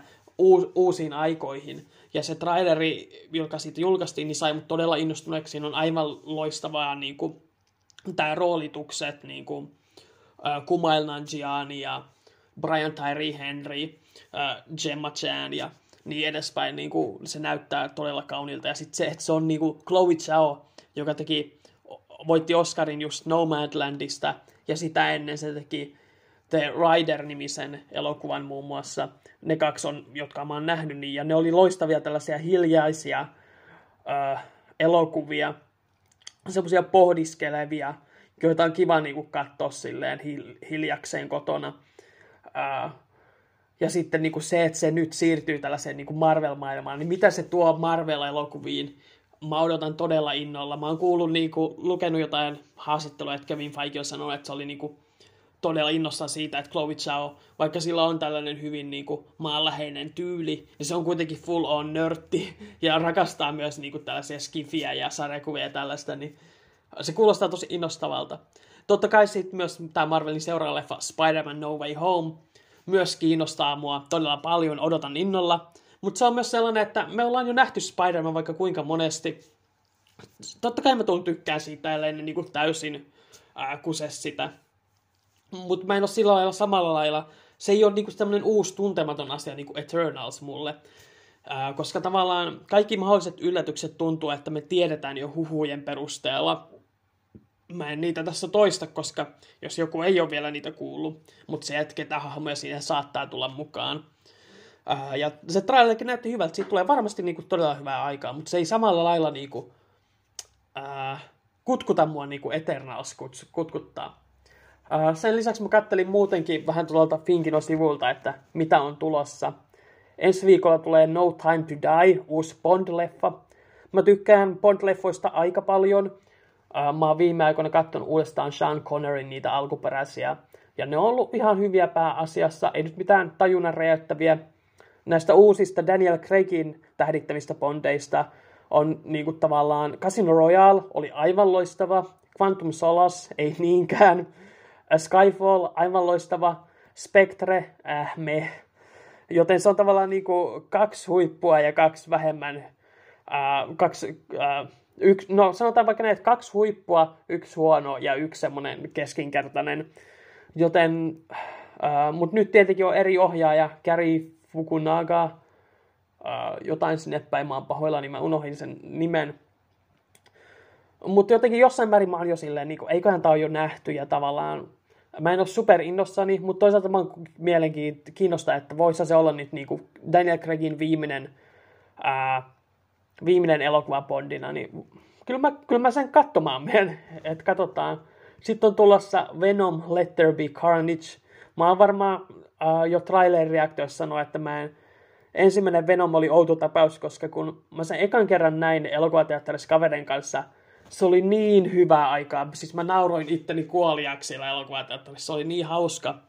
Speaker 1: uusiin aikoihin. Ja se traileri, joka siitä julkaistiin, niin sai mut todella innostuneeksi. Siinä on aivan loistavaa niin kuin, tämä roolitukset, niin kuin, äh, Kumail Nanjiani ja Brian Tyree Henry, äh, Gemma Chan ja niin edespäin. Niin kuin se näyttää todella kaunilta. Ja sitten se, että se on niin kuin Chloe Zhao, joka teki voitti Oscarin just Nomadlandista, ja sitä ennen se teki The Rider-nimisen elokuvan muun muassa. Ne kaksi on, jotka mä oon nähnyt, niin, ja ne oli loistavia tällaisia hiljaisia äh, elokuvia, semmoisia pohdiskelevia, joita on kiva niin katsoa silleen hil- hiljakseen kotona. Äh, ja sitten niin kuin se, että se nyt siirtyy tällaiseen niin kuin Marvel-maailmaan, niin mitä se tuo Marvel-elokuviin? Mä odotan todella innolla. Mä oon kuullut, niin kuin, lukenut jotain haastattelua, että Kevin Feige on sanonut, että se oli niin kuin, todella innossaan siitä, että Chloe Zhao, vaikka sillä on tällainen hyvin niin kuin, maanläheinen tyyli, niin se on kuitenkin full on nörtti ja rakastaa myös niin kuin, tällaisia skifiä ja sarjakuvia ja tällaista, niin se kuulostaa tosi innostavalta. Totta kai sitten myös tämä Marvelin seuraava leffa Spider-Man No Way Home myös kiinnostaa mua todella paljon, odotan innolla. Mutta se on myös sellainen, että me ollaan jo nähty Spider-Man vaikka kuinka monesti. Totta kai mä tuun tykkään siitä, ellei ne niin täysin ää, kuse sitä. Mutta mä en ole sillä lailla samalla lailla. Se ei ole niinku tämmöinen uusi tuntematon asia niin kuin Eternals mulle. Ää, koska tavallaan kaikki mahdolliset yllätykset tuntuu, että me tiedetään jo huhujen perusteella. Mä en niitä tässä toista, koska jos joku ei ole vielä niitä kuullut, mutta se, että ketä hahmoja siinä saattaa tulla mukaan. Ää, ja se trailerikin näytti hyvältä, siitä tulee varmasti niinku todella hyvää aikaa, mutta se ei samalla lailla niinku, ää, kutkuta mua niinku Eternals kutkuttaa. Sen lisäksi mä kattelin muutenkin vähän tuolta Finkinon sivulta, että mitä on tulossa. Ensi viikolla tulee No Time to Die, uusi Bond-leffa. Mä tykkään Bond-leffoista aika paljon. Mä oon viime aikoina katsonut uudestaan Sean Connerin niitä alkuperäisiä. Ja ne on ollut ihan hyviä pääasiassa, ei nyt mitään tajunnan räjäyttäviä. Näistä uusista Daniel Craigin tähdittävistä Bondeista on niin kuin tavallaan Casino Royale oli aivan loistava, Quantum Solace ei niinkään. Skyfall, aivan loistava. Spectre, äh, me. Joten se on tavallaan niin kuin kaksi huippua ja kaksi vähemmän. Äh, kaksi, äh, yksi, no sanotaan vaikka näin, että kaksi huippua, yksi huono ja yksi semmoinen keskinkertainen. Joten, äh, mutta nyt tietenkin on eri ohjaaja, Gary Fukunaga, äh, jotain sinne päin, mä oon pahoillani, mä unohdin sen nimen. Mutta jotenkin jossain määrin mä oon jo silleen, niin kuin, eiköhän tää ole jo nähty ja tavallaan Mä en ole super innossani, mutta toisaalta mä oon mielenkiintoista, että voisi se olla nyt niin kuin Daniel Craigin viimeinen, ää, viimeinen elokuva Bondina, niin kyllä mä, kyllä mä sen katsomaan menen, että katsotaan. Sitten on tulossa Venom Let There Be Carnage. Mä oon varmaan ää, jo trailer-reaktiossa sanoa, että mä en, ensimmäinen Venom oli outo tapaus, koska kun mä sen ekan kerran näin elokuvateatterissa kaverin kanssa – se oli niin hyvää aikaa. Siis mä nauroin itteni kuoliaksi siellä elokuvateatterissa. Se oli niin hauska.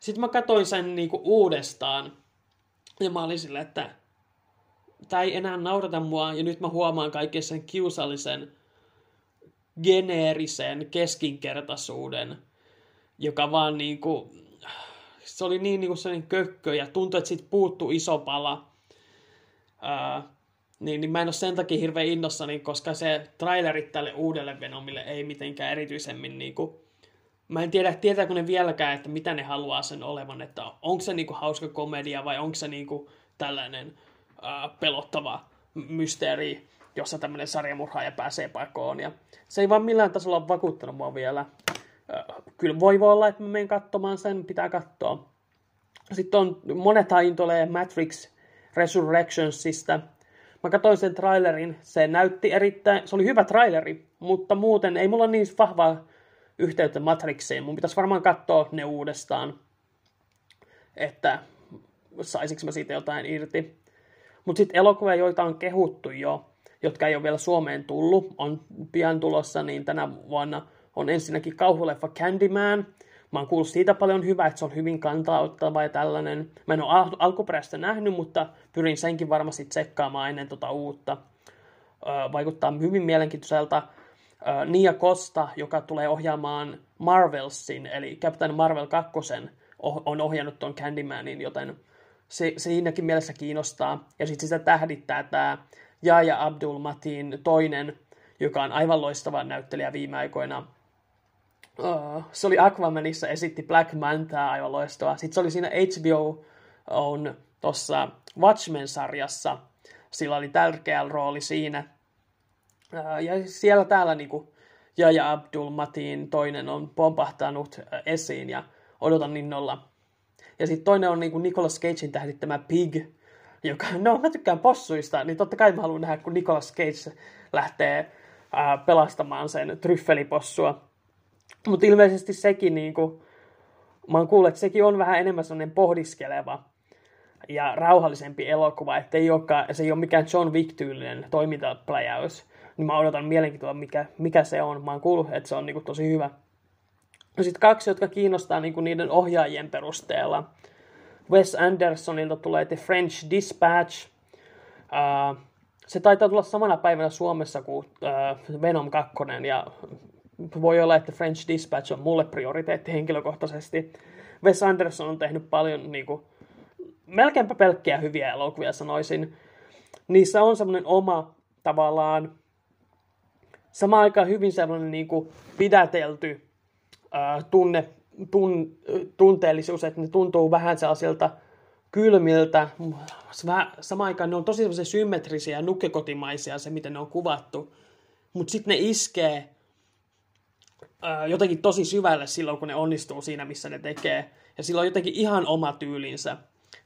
Speaker 1: Sitten mä katsoin sen niinku uudestaan. Ja mä olin silleen, että tämä ei enää naurata mua. Ja nyt mä huomaan kaiken sen kiusallisen, geneerisen keskinkertaisuuden, joka vaan niinku, se oli niin niinku sellainen kökkö ja tuntui, että siitä puuttuu iso pala. Uh, niin, niin mä en ole sen takia hirveän innossani, koska se trailerit tälle uudelle Venomille ei mitenkään erityisemmin niin kuin, Mä en tiedä, tietääkö ne vieläkään, että mitä ne haluaa sen olevan, että onko se niinku hauska komedia vai onko se niinku tällainen äh, pelottava mysteeri, jossa tämmöinen sarjamurhaaja pääsee pakoon. Ja se ei vaan millään tasolla vakuuttanut mua vielä. Kyllä voi olla, että mä menen katsomaan sen, pitää katsoa. Sitten on, monethan tulee Matrix Resurrectionsista, Mä katsoin sen trailerin, se näytti erittäin, se oli hyvä traileri, mutta muuten ei mulla niin vahvaa yhteyttä Matrixiin. Mun pitäisi varmaan katsoa ne uudestaan, että saisinko mä siitä jotain irti. Mutta sitten elokuvia, joita on kehuttu jo, jotka ei ole vielä Suomeen tullut, on pian tulossa, niin tänä vuonna on ensinnäkin kauhuleffa Candyman – Mä oon kuullut siitä paljon hyvää, että se on hyvin kantauttava ja tällainen. Mä en ole al- alkuperäistä nähnyt, mutta pyrin senkin varmasti tsekkaamaan ennen tota uutta. Ö, vaikuttaa hyvin mielenkiintoiselta. Ö, Nia Costa, joka tulee ohjaamaan Marvelsin, eli Captain Marvel 2, on ohjannut tuon Candymanin, joten se, siinäkin mielessä kiinnostaa. Ja sitten sitä tähdittää tämä Jaja Abdul Matin toinen, joka on aivan loistava näyttelijä viime aikoina Se oli Aquamanissa, esitti Black Mantaa, aivan loistavaa. Sitten se oli siinä HBO on tuossa Watchmen-sarjassa. Sillä oli tärkeä rooli siinä. Ja siellä täällä niinku ja, ja Abdul Matin toinen on pompahtanut esiin ja odotan innolla. Ja sitten toinen on niin kuin Nicolas Cagein tähdittämä Pig, joka, no mä tykkään possuista, niin totta kai mä haluan nähdä, kun Nicolas Cage lähtee ää, pelastamaan sen tryffelipossua. Mutta ilmeisesti sekin, niin kuin, mä oon kuullut, että sekin on vähän enemmän sellainen pohdiskeleva ja rauhallisempi elokuva, että ei olekaan, se ei ole mikään John Wick-tyylinen toimintapläjäys. Niin mä odotan mielenkiintoa, mikä, mikä se on. Mä oon kuullut, että se on niin kuin, tosi hyvä. No sitten kaksi, jotka kiinnostaa niin kuin niiden ohjaajien perusteella. Wes Andersonilta tulee The French Dispatch. Uh, se taitaa tulla samana päivänä Suomessa kuin uh, Venom 2, ja voi olla, että French Dispatch on mulle prioriteetti henkilökohtaisesti. Wes Anderson on tehnyt paljon niin kuin, melkeinpä pelkkiä hyviä elokuvia, sanoisin. Niissä on semmoinen oma tavallaan samaan aikaan hyvin semmoinen niin kuin, pidätelty ää, tunne, tun, tunteellisuus, että ne tuntuu vähän sellaisilta kylmiltä. Samaan aikaan ne on tosi symmetrisiä ja nukkekotimaisia se, miten ne on kuvattu. Mutta sitten ne iskee jotenkin tosi syvälle silloin, kun ne onnistuu siinä, missä ne tekee. Ja sillä on jotenkin ihan oma tyylinsä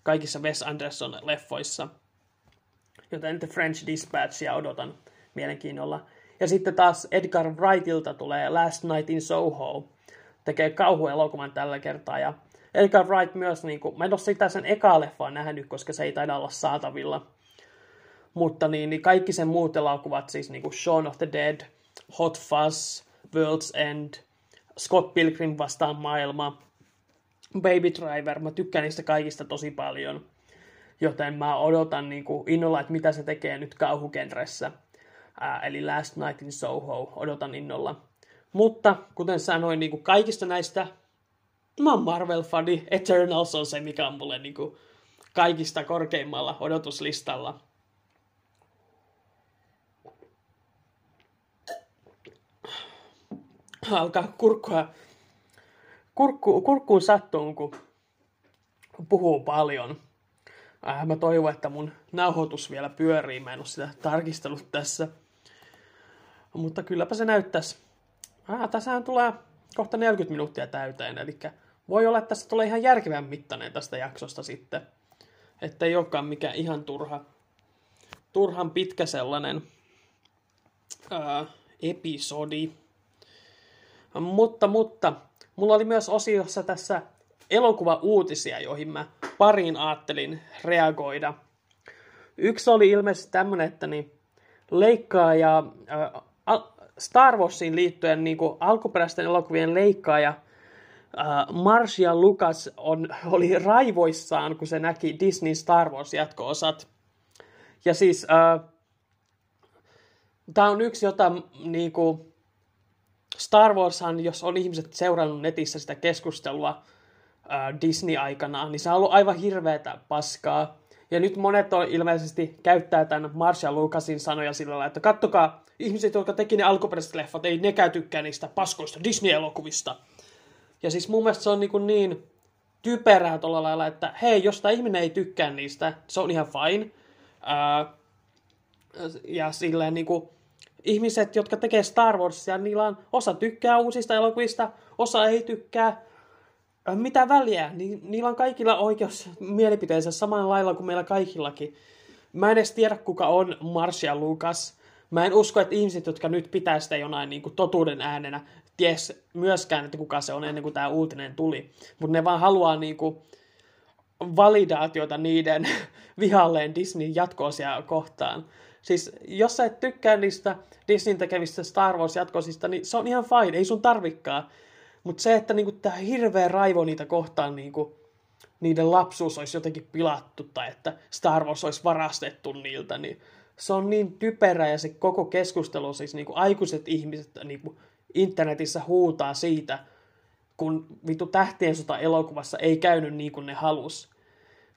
Speaker 1: kaikissa Wes Anderson-leffoissa. Joten The French Dispatchia odotan mielenkiinnolla. Ja sitten taas Edgar Wrightilta tulee Last Night in Soho. Tekee kauhuelokuvan tällä kertaa. Ja Edgar Wright myös, niin kuin, mä en ole sitä sen eka leffaa nähnyt, koska se ei taida olla saatavilla. Mutta niin, niin kaikki sen muut elokuvat, siis niin kuin Shaun of the Dead, Hot Fuzz, World's End, Scott Pilgrim vastaan maailma, Baby Driver, mä tykkään niistä kaikista tosi paljon. Joten mä odotan niin kuin innolla, että mitä se tekee nyt kauhukenressä. Ää, eli Last Night in Soho, odotan innolla. Mutta kuten sanoin, niin kuin kaikista näistä, mä oon Marvel-fani. Eternals on se, mikä on mulle niin kuin kaikista korkeimmalla odotuslistalla. Alkaa kurkkua, kurkku, kurkkuun sattuu, kun puhuu paljon. Äh, mä toivon, että mun nauhoitus vielä pyörii. Mä en ole sitä tarkistellut tässä. Mutta kylläpä se näyttäisi. Ah, tässähän tulee kohta 40 minuuttia täyteen, eli voi olla, että tässä tulee ihan järkevän mittainen tästä jaksosta sitten. Että ei olekaan mikään ihan turha, turhan pitkä sellainen ää, episodi. Mutta, mutta, mulla oli myös osiossa tässä elokuva-uutisia, joihin mä pariin ajattelin reagoida. Yksi oli ilmeisesti tämmönen, että niin leikkaaja, äh, Star Warsiin liittyen niin kuin alkuperäisten elokuvien leikkaaja äh, Marcia Lucas on, oli raivoissaan, kun se näki Disney Star Wars jatko-osat. Ja siis äh, tämä on yksi, jota niin kuin, Star Warshan, jos on ihmiset seurannut netissä sitä keskustelua, äh, Disney-aikana, niin se on ollut aivan hirveätä paskaa. Ja nyt monet on ilmeisesti käyttää tämän Marshall Lucasin sanoja sillä lailla, että kattokaa, ihmiset, jotka teki ne alkuperäiset leffat, ei nekään tykkää niistä paskoista Disney-elokuvista. Ja siis mun mielestä se on niin, niin typerää tuolla lailla, että hei, jos tämä ihminen ei tykkää niistä, se on ihan fine. Ää, ja silleen niin kuin, ihmiset, jotka tekee Star Warsia, niillä on osa tykkää uusista elokuvista, osa ei tykkää mitä väliä, niin niillä on kaikilla oikeus mielipiteensä samalla lailla kuin meillä kaikillakin. Mä en edes tiedä, kuka on Marcia Lucas. Mä en usko, että ihmiset, jotka nyt pitää sitä jonain niin kuin totuuden äänenä, ties myöskään, että kuka se on ennen kuin tämä uutinen tuli. Mutta ne vaan haluaa niin kuin validaatiota niiden vihalleen Disneyn jatkoosia kohtaan. Siis jos sä et tykkää niistä Disneyn tekevistä Star Wars jatkoosista, niin se on ihan fine, ei sun tarvikkaa. Mutta se, että niinku tämä hirveä raivo niitä kohtaan, niinku, niiden lapsuus olisi jotenkin pilattu tai että Star Wars olisi varastettu niiltä, niin se on niin typerä ja se koko keskustelu, siis niinku aikuiset ihmiset niinku internetissä huutaa siitä, kun vittu tähtien sota elokuvassa ei käynyt niin kuin ne halus.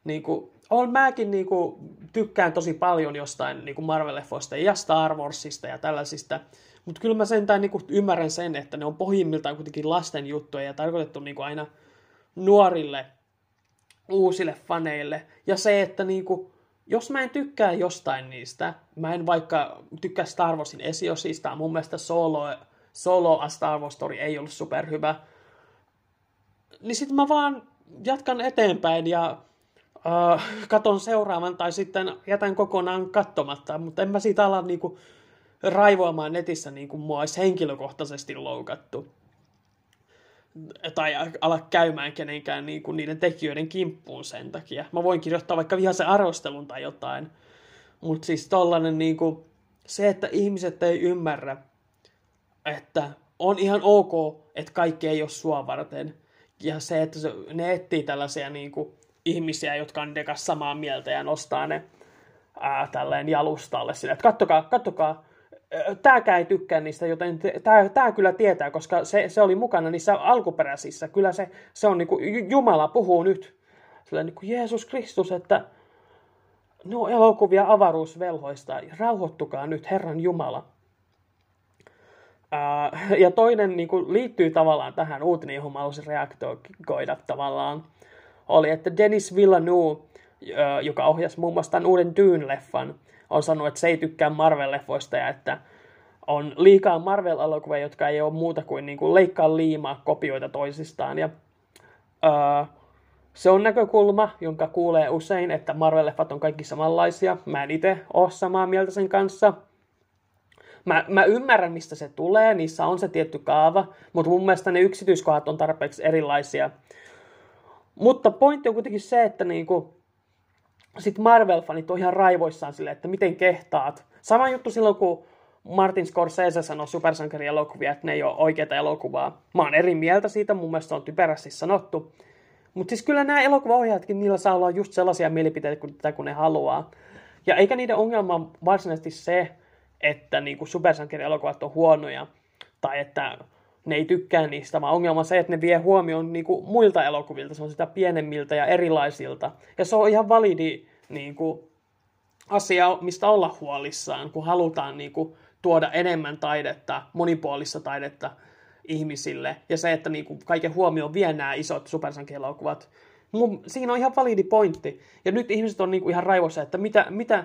Speaker 1: Niinku, on mäkin niinku, tykkään tosi paljon jostain niinku Marvel-leffoista ja Star Warsista ja tällaisista mutta kyllä mä sentään niinku ymmärrän sen, että ne on pohjimmiltaan kuitenkin lasten juttuja ja tarkoitettu niinku aina nuorille, uusille faneille. Ja se, että niinku, jos mä en tykkää jostain niistä, mä en vaikka tykkää Star Warsin esiosista, mun mielestä Solo, Solo A Star Wars Story ei ollut superhyvä. Niin sitten mä vaan jatkan eteenpäin ja äh, katon seuraavan tai sitten jätän kokonaan katsomatta, mutta en mä siitä ala niinku raivoamaan netissä niin kuin mua olisi henkilökohtaisesti loukattu. Tai ala käymään kenenkään niin kuin niiden tekijöiden kimppuun sen takia. Mä voin kirjoittaa vaikka vihaisen arvostelun tai jotain. Mutta siis tollanen niin kuin, se, että ihmiset ei ymmärrä, että on ihan ok, että kaikki ei ole sua varten. Ja se, että se, ne etsii tällaisia niin kuin, ihmisiä, jotka on dekas samaa mieltä ja nostaa ne ää, tälleen jalustalle sille, että kattokaa, kattokaa, tämäkään ei tykkää niistä, joten tämä, tämä kyllä tietää, koska se, se oli mukana niissä alkuperäisissä. Kyllä se, se on niin kuin, Jumala puhuu nyt. Sillä niin kuin Jeesus Kristus, että no elokuvia avaruusvelhoista, rauhoittukaa nyt Herran Jumala. Ää, ja toinen niin kuin, liittyy tavallaan tähän uutinen, johon mä haluaisin reaktoida tavallaan, oli, että Dennis Villeneuve, joka ohjasi muun muassa tämän uuden Dune-leffan, on sanonut, että se ei tykkää Marvel-leffoista ja että on liikaa Marvel-elokuvia, jotka ei ole muuta kuin, niin kuin leikkaa liimaa kopioita toisistaan. Ja, öö, se on näkökulma, jonka kuulee usein, että Marvel-leffat on kaikki samanlaisia. Mä en itse ole samaa mieltä sen kanssa. Mä, mä ymmärrän, mistä se tulee, niissä on se tietty kaava, mutta mun mielestä ne yksityiskohdat on tarpeeksi erilaisia. Mutta pointti on kuitenkin se, että niinku, sitten Marvel-fanit on ihan raivoissaan sille, että miten kehtaat. Sama juttu silloin, kun Martin Scorsese sanoi supersankarielokuvia, että ne ei ole oikeita elokuvaa. Mä oon eri mieltä siitä, mun mielestä se on typerästi sanottu. Mutta siis kyllä nämä elokuvaohjaajatkin, niillä saa olla just sellaisia mielipiteitä kuin, kun ne haluaa. Ja eikä niiden ongelma varsinaisesti se, että niinku supersankarielokuvat on huonoja, tai että ne ei tykkää niistä, vaan ongelma on se, että ne vie huomioon niin kuin muilta elokuvilta, se on sitä pienemmiltä ja erilaisilta. Ja se on ihan validi niin kuin, asia, mistä olla huolissaan, kun halutaan niin kuin, tuoda enemmän taidetta, monipuolista taidetta ihmisille. Ja se, että niin kuin, kaiken huomioon vie nämä isot supersankielokuvat. Mun, siinä on ihan validi pointti. Ja nyt ihmiset on niin kuin, ihan raivossa, että mitä, mitä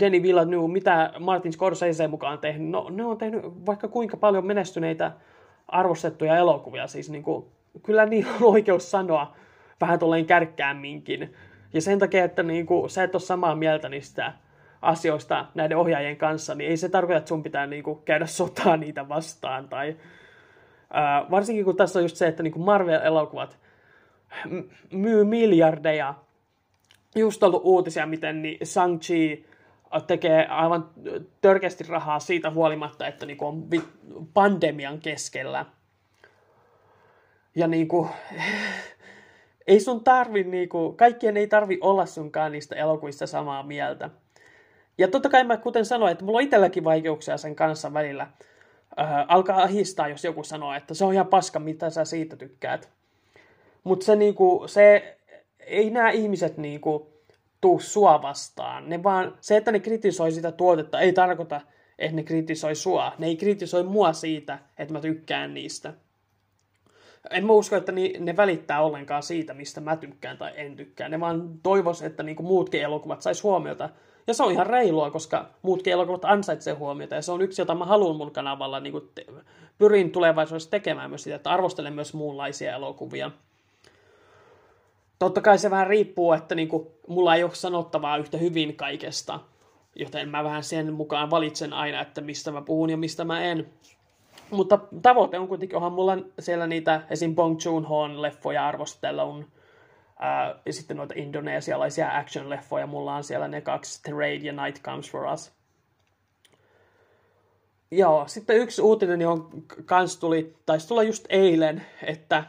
Speaker 1: Denny Villeneuve, mitä Martin Scorsese mukaan on tehnyt. No, ne on tehnyt vaikka kuinka paljon menestyneitä arvostettuja elokuvia, siis niin kuin, kyllä niin on oikeus sanoa vähän tolleen kärkkäämminkin. Ja sen takia, että niin kuin, sä et ole samaa mieltä niistä asioista näiden ohjaajien kanssa, niin ei se tarkoita, että sun pitää niin kuin, käydä sotaa niitä vastaan. Tai, ää, varsinkin kun tässä on just se, että niin Marvel-elokuvat myy miljardeja. Just ollut uutisia, miten niin Shang-Chi tekee aivan törkeästi rahaa siitä huolimatta, että niinku on pandemian keskellä. Ja niinku, ei sun tarvi, niinku, kaikkien ei tarvi olla sunkaan niistä elokuvista samaa mieltä. Ja totta kai mä kuten sanoin, että mulla on itselläkin vaikeuksia sen kanssa välillä. Äh, alkaa ahistaa, jos joku sanoo, että se on ihan paska, mitä sä siitä tykkäät. Mutta se, niinku, se ei nämä ihmiset niinku, tuu sua vastaan. Ne vaan, se, että ne kritisoi sitä tuotetta, ei tarkoita, että ne kritisoi sua. Ne ei kritisoi mua siitä, että mä tykkään niistä. En mä usko, että ne välittää ollenkaan siitä, mistä mä tykkään tai en tykkää. Ne vaan toivos, että niinku muutkin elokuvat sais huomiota. Ja se on ihan reilua, koska muutkin elokuvat ansaitsee huomiota. Ja se on yksi, jota mä haluan mun kanavalla. Niinku te- pyrin tulevaisuudessa tekemään myös sitä, että arvostelen myös muunlaisia elokuvia totta kai se vähän riippuu, että niinku, mulla ei ole sanottavaa yhtä hyvin kaikesta, joten mä vähän sen mukaan valitsen aina, että mistä mä puhun ja mistä mä en. Mutta tavoite on kuitenkin, onhan mulla siellä niitä esim. Bong Joon-hoon leffoja arvostelun, ja sitten noita indonesialaisia action-leffoja, mulla on siellä ne kaksi, The Raid ja Night Comes For Us. Joo, sitten yksi uutinen, johon kans tuli, taisi tulla just eilen, että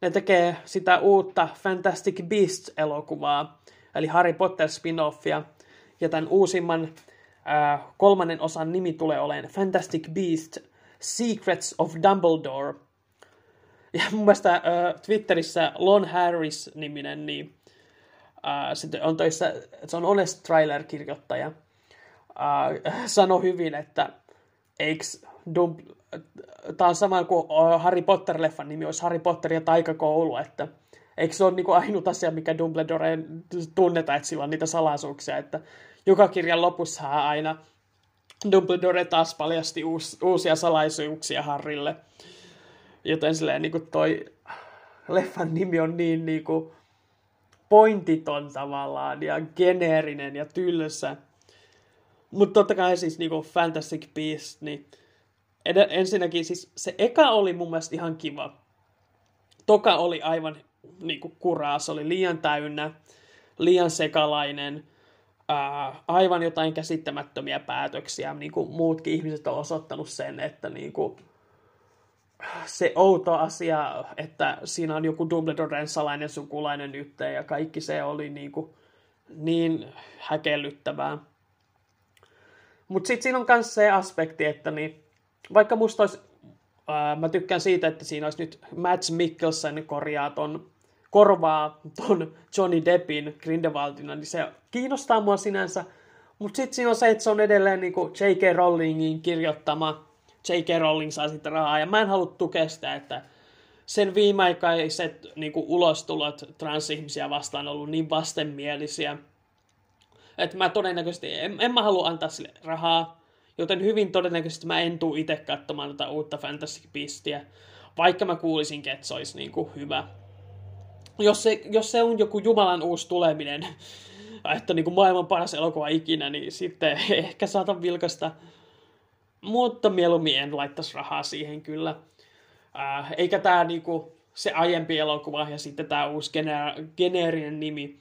Speaker 1: ne tekee sitä uutta Fantastic Beasts-elokuvaa, eli Harry Potter spin-offia. Ja tämän uusimman äh, kolmannen osan nimi tulee olemaan Fantastic Beasts Secrets of Dumbledore. Ja mun mielestä äh, Twitterissä Lon Harris-niminen, niin äh, sitten on töissä, se on Honest Trailer-kirjoittaja, äh, sanoi hyvin, että eikö Dum- tämä on sama kuin Harry Potter-leffan nimi olisi Harry Potter ja taikakoulu, että eikö se ole niin ainut asia, mikä Dumbledore tunnetaan, että sillä on niitä salaisuuksia, että joka kirjan lopussa aina Dumbledore taas paljasti uus, uusia salaisuuksia Harrille. Joten silleen niin kuin toi leffan nimi on niin, niin kuin pointiton tavallaan ja geneerinen ja tylsä. Mutta totta kai siis niin kuin Fantastic Beast, niin ed- ensinnäkin siis se eka oli mun mielestä ihan kiva. Toka oli aivan niin kuin kuraa, se oli liian täynnä, liian sekalainen, ää, aivan jotain käsittämättömiä päätöksiä. Niin kuin muutkin ihmiset on osoittanut sen, että niin kuin, se outo asia, että siinä on joku Dumbledoren salainen sukulainen yhteen ja kaikki se oli niin, kuin, niin häkellyttävää. Mutta sitten siinä on myös se aspekti, että niin, vaikka musta olisi, ää, mä tykkään siitä, että siinä olisi nyt Mads Mikkelsen korjaa ton, korvaa ton Johnny Deppin Grindelwaldina, niin se kiinnostaa mua sinänsä. Mutta sitten siinä on se, että se on edelleen niin J.K. Rowlingin kirjoittama J.K. Rowling saa sitten rahaa, ja mä en halua tukea sitä, että sen viimeaikaiset niin kuin ulostulot transihmisiä vastaan on ollut niin vastenmielisiä, että mä todennäköisesti, en, en mä halua antaa sille rahaa, joten hyvin todennäköisesti mä en tuu itse katsomaan tätä uutta Fantasy Beastia, vaikka mä kuulisinkin, että se olisi niin kuin hyvä. Jos se, jos se on joku Jumalan uusi tuleminen, että niin kuin maailman paras elokuva ikinä, niin sitten ehkä saatan vilkasta mutta mieluummin en laittaisi rahaa siihen kyllä. Äh, eikä tämä niinku, se aiempi elokuva ja sitten tämä uusi geneer- geneerinen nimi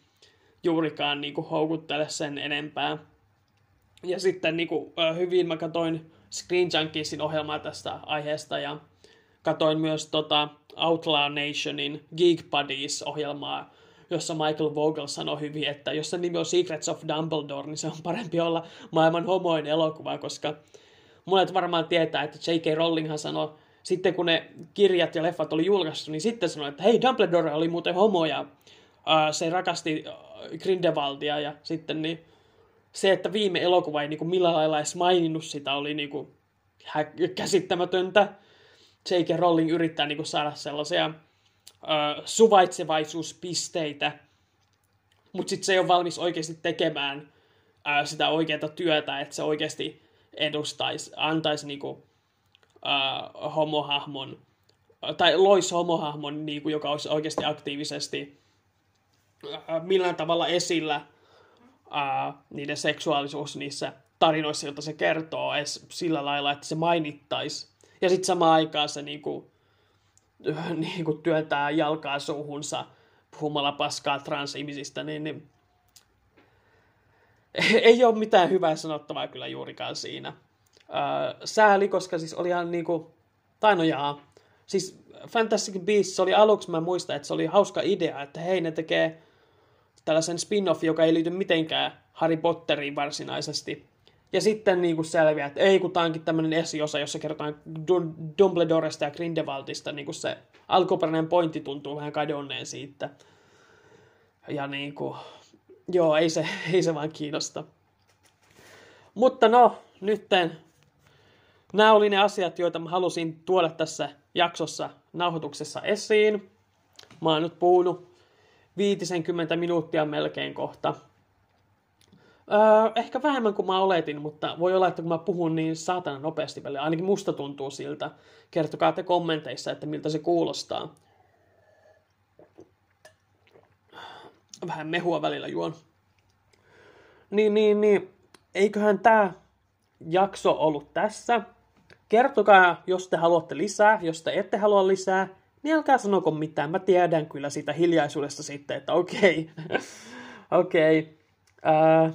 Speaker 1: juurikaan niinku, houkuttele sen enempää. Ja sitten niinku, äh, hyvin mä katsoin Screen Junkiesin ohjelmaa tästä aiheesta ja katoin myös tota Outlaw Nationin Geek Buddies-ohjelmaa, jossa Michael Vogel sanoi hyvin, että jos se nimi on Secrets of Dumbledore, niin se on parempi olla maailman homoin elokuva, koska monet varmaan tietää, että J.K. Rowlinghan sanoi, sitten kun ne kirjat ja leffat oli julkaistu, niin sitten sanoi, että hei, Dumbledore oli muuten homo ja uh, se rakasti Grindelwaldia ja sitten niin se, että viime elokuva ei niin kuin millään lailla edes maininnut sitä, oli niin kuin käsittämätöntä. J.K. Rowling yrittää niin kuin saada sellaisia uh, suvaitsevaisuuspisteitä, mutta sitten se ei ole valmis oikeasti tekemään uh, sitä oikeaa työtä, että se oikeasti edustaisi, antaisi niinku, uh, homohahmon, tai loisi homohahmon, niinku, joka olisi oikeasti aktiivisesti uh, millään tavalla esillä uh, niiden seksuaalisuus niissä tarinoissa, joita se kertoo, edes sillä lailla, että se mainittaisi. Ja sitten samaan aikaan se niinku, niinku työntää jalkaa suuhunsa puhumalla paskaa transihmisistä, niin, niin ei ole mitään hyvää sanottavaa kyllä juurikaan siinä. Öö, sääli, koska siis oli ihan niinku, tai no jaa, siis Fantastic Beasts oli aluksi, mä muistan, että se oli hauska idea, että hei, ne tekee tällaisen spin-off, joka ei liity mitenkään Harry Potteriin varsinaisesti. Ja sitten niin kuin selviää, että ei kun tämä onkin tämmöinen esiosa, jossa kerrotaan Dumbledoresta ja Grindelwaldista, niin kuin se alkuperäinen pointti tuntuu vähän kadonneen siitä. Ja niin kuin, Joo, ei se, ei se vaan kiinnosta. Mutta no, nytten nämä oli ne asiat, joita mä halusin tuoda tässä jaksossa nauhoituksessa esiin. Mä oon nyt puhunut 50 minuuttia melkein kohta. Öö, ehkä vähemmän kuin mä oletin, mutta voi olla, että kun mä puhun niin saatana nopeasti välillä, ainakin musta tuntuu siltä. Kertokaa te kommenteissa, että miltä se kuulostaa. vähän mehua välillä juon. Niin, niin, niin. Eiköhän tämä jakso ollut tässä. Kertokaa, jos te haluatte lisää. Jos te ette halua lisää, niin älkää sanoko mitään. Mä tiedän kyllä siitä hiljaisuudesta sitten, että okei. Okei. Okay. Uh,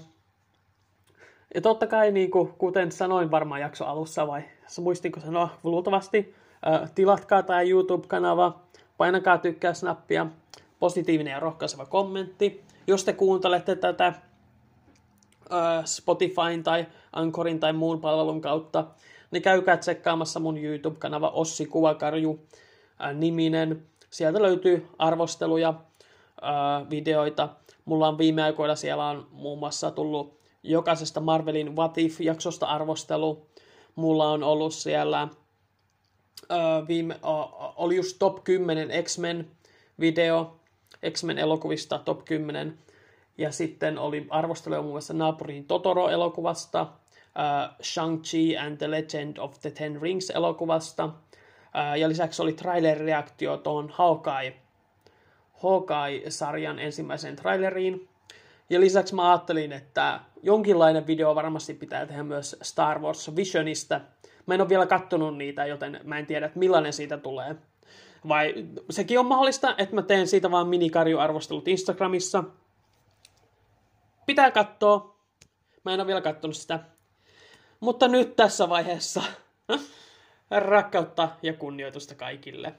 Speaker 1: ja totta kai, niin kuin, kuten sanoin varmaan jakso alussa, vai muistinko sanoa luultavasti, uh, tilatkaa tämä YouTube-kanava, painakaa tykkää-snappia, positiivinen ja rohkaiseva kommentti. Jos te kuuntelette tätä äh, Spotifyn tai Anchorin tai muun palvelun kautta, niin käykää tsekkaamassa mun YouTube-kanava Ossi Kuvakarju niminen. Sieltä löytyy arvosteluja, äh, videoita. Mulla on viime aikoina siellä on muun muassa tullut jokaisesta Marvelin What If-jaksosta arvostelu. Mulla on ollut siellä viime, oli just top 10 X-Men video, X-Men elokuvista top 10. Ja sitten oli arvosteluja muun muassa Naapurin Totoro-elokuvasta, uh, Shang-Chi and the Legend of the Ten Rings elokuvasta. Ja lisäksi oli trailer-reaktio tuohon Hawkeye, Hawkeye-sarjan ensimmäiseen traileriin. Ja lisäksi mä ajattelin, että jonkinlainen video varmasti pitää tehdä myös Star Wars Visionista. Mä en ole vielä kattonut niitä, joten mä en tiedä, että millainen siitä tulee. Vai sekin on mahdollista, että mä teen siitä vaan minikarjuarvostelut Instagramissa. Pitää katsoa. Mä en ole vielä kattonut sitä. Mutta nyt tässä vaiheessa rakkautta ja kunnioitusta kaikille.